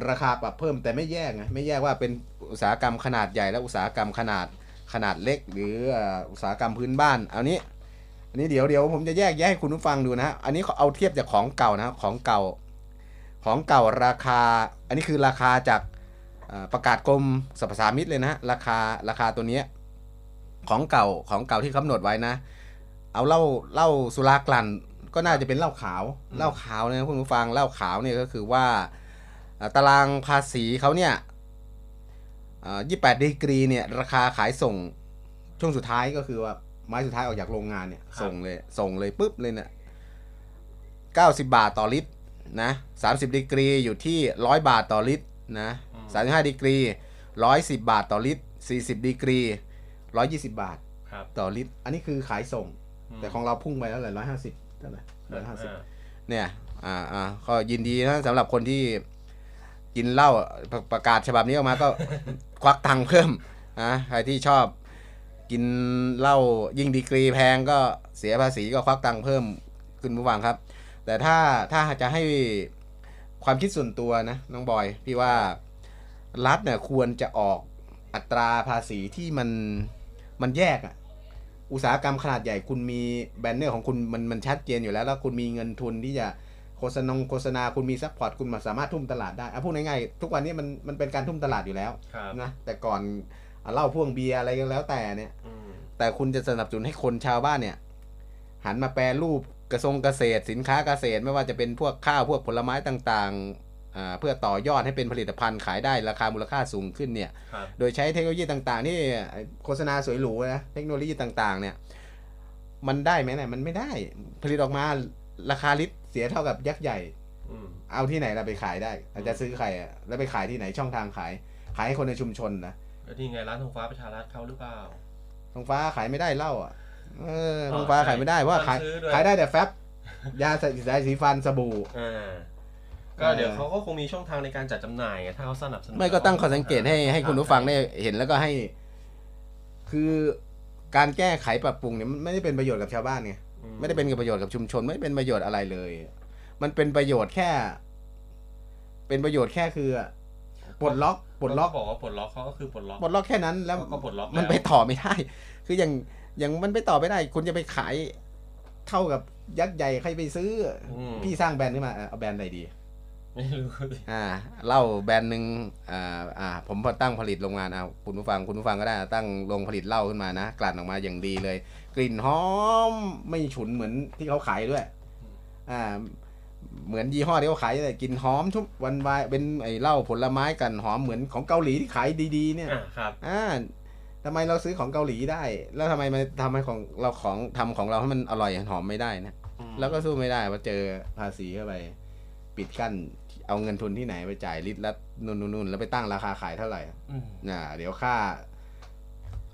ราคาปรับเพิ่มแต่ไม่แยกไงไม่แยกว่าเป็นอุตสาหกรรมขนาดใหญ่และอุตสาหกรรมขนาดขนาดเล็ก หรือเอ่ออุตสาหกรรมพื้นบ้านเอานี้อันนี้เดี๋ยวเดี๋ยวผมจะแยกแยกให้คุณผู้ฟังดูนะฮะอันนี้เขาเอาเทียบจากของเก่านะของเก่า ของเก่าราคา อันนี้คือราคาจากเอ่อ ประกาศกรมสรรพสามิตเลยนะราคาราคาตัวนี้ของเก่าของเก่าที่กำหนดไว้นะ เอาเหล้าเหล้าสุรากลั่นก็น่าจะเป็นเหล้าขาวเหล้าขาวเนี่ยนะคุณผู้ฟังเหล้าขาวเนี่ยก็คือว่าตารางภาษีเขาเนี่ยยี่แปดดีกรีเนี่ยราคาขายส่งช่วงสุดท้ายก็คือว่าไม้สุดท้ายออกจากโรงงานเนี่ยส่งเลยส่งเลยปุ๊บเลยเนี่ยเก้าสิบบาทต่อลิตรนะสามสิบดีกรีอยู่ที่ร้อยบาทต่อลิตรนะ สามสิบห้าดีกรีร้อยสิบบาทต่อลิตรสี่สิบดีกรีร้อยยี่สิบบาทครับ ต่อลิตร อันนี้คือขายส่งมแต่ของเราพุ่งไปแล้วเลยร้อยห้าสิบเท่าไหร่ร้อยห้าสิบอ่าเนี่ย อ่าอ่าก็ยินดีนะสำหรับคนที่กินเหล้าประประกาศฉบับนี้ออกมาก็ควักตังค์เพิ่มนะใครที่ชอบกินเหล้ายิ่งดีกรีแพงก็เสียภาษีก็ควักตังค์เพิ่มขึ้นผู้ฟังครับ แต่ถ้าถ้าจะให้ความคิดส่วนตัวนะน้องบอย พี่ว่า รัฐเนี่ยควรจะออกอัตราภาษีที่มันมันแยกอะอุตสาหกรรมขนาดใหญ่คุณมีแบนเนอร์ของคุณมันมันชัดเจนอยู่แล้ว แล้วคุณมีเงินทุนที่จะโฆษณาโฆษณาคุณมี support คุณมาสามารถทุ่มตลาดได้อะพูดง่ายๆทุกวันนี้มันมันเป็นการทุ่มตลาดอยู่แล้วครับนะแต่ก่อนอะเหล้าพ่วงเบียร์อะไรก็แล้วแต่เนี่ยอืมแต่คุณจะสนับสนุนให้คนชาวบ้านเนี่ย หันมาแปรรูปกระทรวงเกษตรสินค้าเกษตรไม่ว่าจะเป็นพวกข้าวพวกผลไม้ต่างๆอ่า เพื่อต่อยอดให้เป็นผลิตภัณฑ์ขายได้ราคามูลค่าสูงขึ้นเนี่ยครับโดยใช้เทคโนโลยีต่างๆที่โฆษณาสวยหรูนะ เทคโนโลยีต่างๆ เนี่ย มันได้ไหมเนี่ย มันไม่ได้ ผลิตออกมาราคาลิตรเสียเท่ากับยักษ์ใหญ่อืมเอาที่ไหนเราไปขายได้อาจจะซื้อใครอะแล้วไปขายที่ไหนช่องทางขาย ขายให้คนในชุมชนนะแล้วนี่ไงร้านธงฟ้าประชารัฐเขาหรือเปล่าทองฟ้าขายไม่ได้เหล้าอะเอออ๋อทองฟ้าใช่ขายไม่ได้เพราะว่าขายต้องซื้อด้วยขายได้แต่แฟบยาสีสายสีฟันสบู่อ่า ก็เดี๋ยวเขาก็คงมีช่องทางในการจัดจำหน่ายไงถ้าเขาสนับสนุนไม่ก็ตั้งข้อสังเกตให้ให้คุณผู้ฟังได้เห็นแล้วก็ให้ คือการแก้ไขปรับปรุงเนี่ยมันไม่ได้เป็นประโยชน์กับชาวบ้านไงอืไม่ได้เป็นประโยชน์กับชุมชน ไม่ได้เป็นประโยชน์อะไรเลย มันเป็นประโยชน์แค่ เป็นประโยชน์แค่คือปลดล็อกปลดล็อกเขาบอกว่าปลดล็อกเขาก็คือปลดล็อกปลดล็อกแค่นั้นแล้วเขาก็ปลดล็อกมันแล้วไปต่อไม่ได้ คืออย่างอย่างมันไปต่อไม่ได้ คุณจะไปขายเท่ากับยักษ์ใหญ่ใครไปซื้อออืมพี่สร้างแบรนด์ขึ้นมาเออเอาแบรนด์อะไรดี ไม่รู้สิอ่าเหล้าแบรนด์หนึ่งอ่าอ่าผมพอตั้งผลิตโรงงานเอาคุณผู้ฟังคุณผู้ฟังก็ได้ตั้งโรงผลิตเหล้าขึ้นมานะกลั่นออกมาอย่างดีเลย กลิ่นหอมไม่ฉุนเหมือนที่เขาขายด้วย อ่า เหมือนยี่ห้อที่เขาขายเลยกลิ่นหอมทุกวันวายเป็นไอ้เหล้าผลไม้กันหอมเหมือนของเกาหลีที่ขายดีๆ เนี่ยอ่าครับอ่าทำไมเราซื้อของเกาหลีได้ แล้วทำไมมันทำให้ของเราของทำของเราให้มันอร่อยหอมไม่ได้นะอืมแล้วก็สู้ไม่ได้พอเจอภาษีเข้าไป ปิดกั้น เอาเงินทุนที่ไหนไปจ่ายลิตรละนู่นนู่นนู่นแล้วไปตั้งราคาขายเท่าไหร่อืมน่ะเดี๋ยวค่า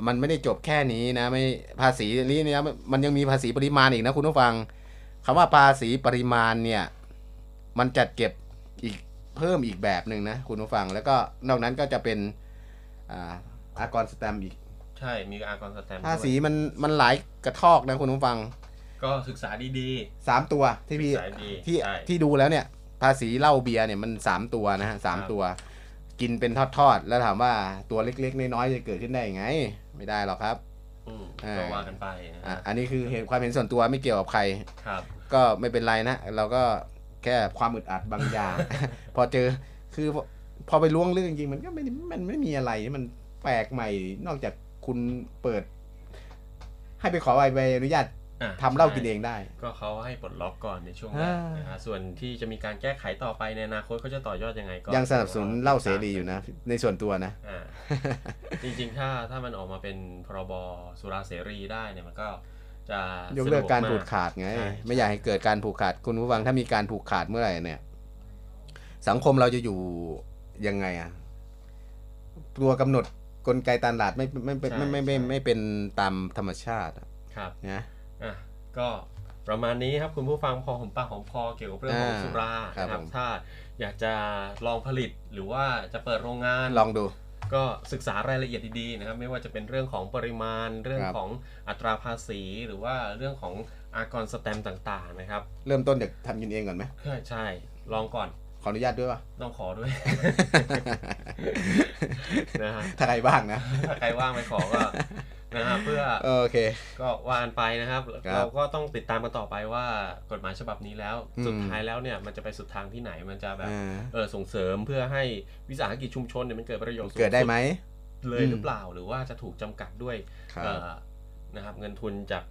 มันไม่ได้จบแค่นี้นะ ไม่ภาษีนี้เนี่ยมันยังมีภาษีปริมาณอีกนะคุณผู้ฟังคำว่าภาษีปริมาณเนี่ย มันจัดเก็บอีกเพิ่มอีกแบบหนึ่งนะคุณผู้ฟัง แล้วก็นอกนั้นก็จะเป็นอ่าอากรสแตมป์อีก ใช่ มีอากรสแตมป์ภาษีด้วยมันมันหลายกระทอกนะคุณผู้ฟัง ก็ศึกษาดีสามตัวที่พี่ศึกษาดีที่ใช่ที่ดูแล้วเนี่ย ภาษีเหล้าเบียร์เนี่ยมันสามตัวนะฮะสามครับตัว กินเป็นทอดๆ แล้วถามว่าตัวเล็กๆ น้อยๆ จะเกิดขึ้นได้ยังไง ไม่ได้หรอกครับๆอืมอ่าก็ว่ากันไปนะอะฮะอันนี้คือเห็นความเห็นส่วนตัวไม่เกี่ยวกับใคร ครับ ก็ไม่เป็นไรนะเราก็แค่ความอึดอัดบางอย่าง พอเจอคือพอพอไปล้วงเรื่องจริงๆมันก็ไม่ได้มันไม่มีอะไรที่มันแปลกใหม่ นอกจากคุณเปิด ให้ไปขอใบอนุญาตอะ ทำเหล้ากินใช่เองได้ ก็เขาให้ปลดล็อกก่อนในช่วงแรกอ่านนะฮะส่วนที่จะมีการแก้ไขต่อไปในอนาคตเขาจะต่อยอดยังไงก็ยังสนับสนุนเหล้าเสรีอยู่นะ ในส่วนตัวนะอ่าจริงๆถ้าถ้ามันออกมาเป็นพรบสุราเสรีได้เนี่ยมันก็จะยกเลิกการสะดวผูกขาดไงใช่ไม่อยากให้เกิดการผูกขาดคุณผู้ฟังถ้ามีการผูกขาดเมื่อไหร่เนี่ย สังคมเราจะอยู่ยังไงอะตัวกำหนดกลไกตลาดไม่ไม่ไม่ไม่ไม่ไม่ไม่เป็นตามธรรมชาติอะครับนะ อะก็ประมาณนี้ครับคุณผู้ฟังพอหอมปากหอมคอเกี่ยวกับเรื่องของอ่าสุราครับนะครับผมถ้าอยากจะลองผลิตหรือว่าจะเปิดโรงงานลองดู ก็ศึกษารายละเอียดดีๆนะครับ ไม่ว่าจะเป็นเรื่องของปริมาณเรื่องครับของอัตราภาษี หรือว่าเรื่องของอากรสแตมป์ต่างๆนะครับ เริ่มต้นจากทำกินเองก่อนไหมใช่ใช่ลองก่อนขออนุญาตด้วยป่ะ ต้องขอด้วยนะฮะถ้าใครบ้างนะ ถ้าใครว่างไปขอก็ นะฮะเพื่อโอเคก็ว่านไปนะครับครับ เราก็ต้องติดตามกันต่อไปว่ากฎหมายฉบับนี้แล้วอืมสุดท้ายแล้วเนี่ยมันจะไปสุดทางที่ไหนมันจะแบบอ่าเออส่งเสริมเพื่อให้วิสาหกิจชุมชนเนี่ยมันเกิดประโยชน์สูงเกิดได้ไหมสุเลยอืมหรือเปล่าหรือว่าจะถูกจำกัดด้วยครับเอ่อนะครับเงินทุนจาก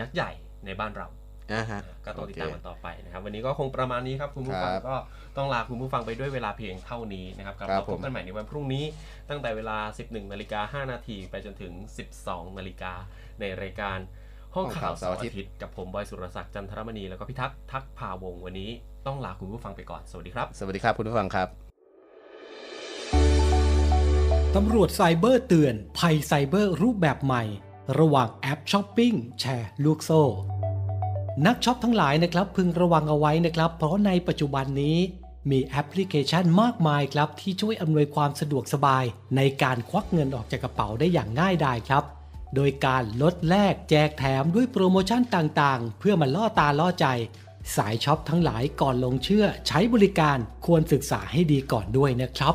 ยักษ์ใหญ่ในบ้านเราอ่าฮะก็ต้องติดตามกันโเคต่อไปนะครับ วันนี้ก็คงประมาณนี้ครับคุณผู้ฟังครับก็ ต้องลาคุณผู้ฟังไปด้วยเวลาเพียงเท่านี้นะครับกลับครัมาบพบกันใหม่ในวันพรุ่งนี้ตั้งแต่เวลา 11นาฬิกา5นาทีไปจนถึง 12นาฬิกาในรายการห้องข่าวเสาร์อาทิตย์กับผมบอยสุรศักดิ์จันทรมณีแล้วก็พิทักษ์ทักษ์พาวงศ์วันนี้ ต้องลาคุณผู้ฟังไปก่อนสวัสดีครับ สวัสดีครับคุณผู้ฟังครับตำรวจไซเบอร์เตือน ภัยไซเบอร์รูปแบบใหม่ ระหว่างแอปช้อปปิ้งแชร์ลูกโซ่ นักช็อปทั้งหลายนะครับพึงระวังเอาไว้นะครับ เพราะในปัจจุบันนี้ มีแอปพลิเคชันมากมายครับที่ช่วยอำนวยความสะดวกสบาย ในการควักเงินออกจากกระเป๋าได้อย่างง่ายดายครับ โดยการลดแลกแจกแถมด้วยโปรโมชั่นต่างๆ เพื่อมาล่อตาล่อใจ สายช็อปทั้งหลายก่อนหลงเชื่อใช้บริการควรศึกษาให้ดีก่อนด้วยนะครับ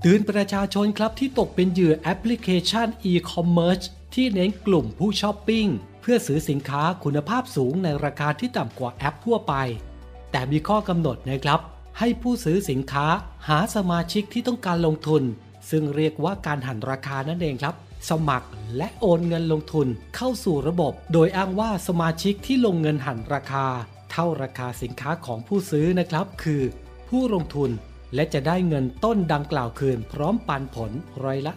เตือนประชาชนครับที่ตกเป็นเหยื่อแอปพลิเคชัน e-commerce ที่เน้นกลุ่มผู้ช้อปปิ้ง เพื่อซื้อสินค้าคุณภาพสูงในราคาที่ต่ำกว่าแอปทั่วไป แต่มีข้อกำหนดนะครับ ให้ผู้ซื้อสินค้าหาสมาชิกที่ต้องการลงทุน ซึ่งเรียกว่าการหันราคานั่นเองครับ สมัครและโอนเงินลงทุนเข้าสู่ระบบ โดยอ้างว่าสมาชิกที่ลงเงินหันราคา เท่าราคาสินค้าของผู้ซื้อนะครับ คือ ผู้ลงทุนและจะได้เงินต้นดังกล่าวคืน พร้อมปันผลร้อยละ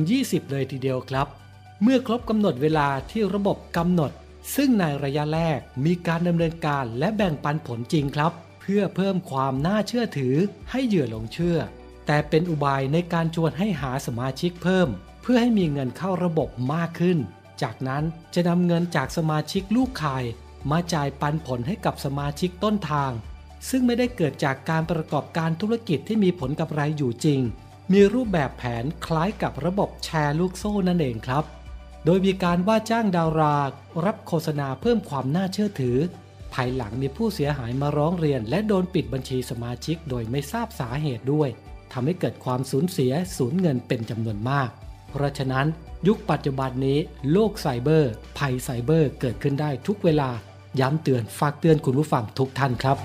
10-20 เลยทีเดียวครับ เมื่อครบกำหนดเวลาที่ระบบกำหนด ซึ่งในระยะแรกมีการดำเนินการและแบ่งปันผลจริงครับ เพื่อเพิ่มความน่าเชื่อถือให้เหยื่อหลงเชื่อ แต่เป็นอุบายในการชวนให้หาสมาชิกเพิ่ม เพื่อให้มีเงินเข้าระบบมากขึ้น จากนั้นจะนำเงินจากสมาชิกลูกข่าย มาจ่ายปันผลให้กับสมาชิกต้นทาง ซึ่งไม่ได้เกิดจากการประกอบการธุรกิจที่มีผลกำไรอยู่จริง มีรูปแบบแผนคล้ายกับระบบแชร์ลูกโซ่นั่นเองครับ โดยมีการว่าจ้างดารา รับโฆษณาเพิ่มความน่าเชื่อถือ ภายหลังมีผู้เสียหายมาร้องเรียน และโดนปิดบัญชีสมาชิกโดยไม่ทราบสาเหตุด้วยทำให้เกิดความสูญเสียสูญเงินเป็นจำนวนมาก เพราะฉะนั้น ยุคปัจจุบันนี้ โลกไซเบอร์ ภัยไซเบอร์เกิดขึ้นได้ทุกเวลา ย้ำเตือนฝากเตือนคุณผู้ฟังทุกท่านครับ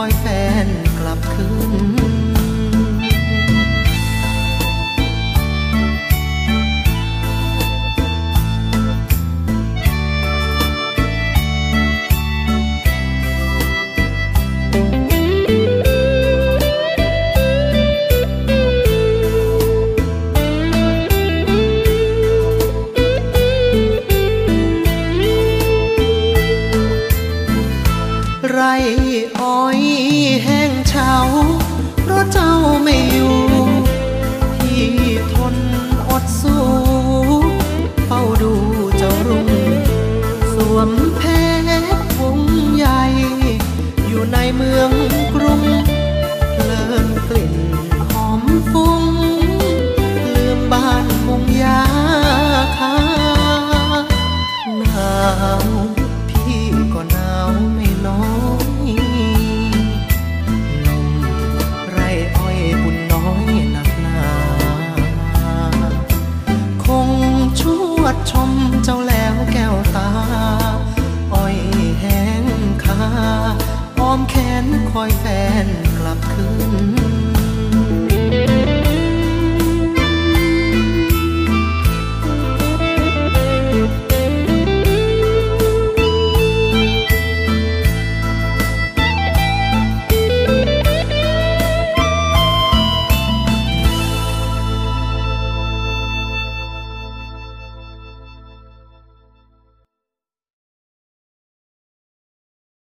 อยแฟนกลับคืน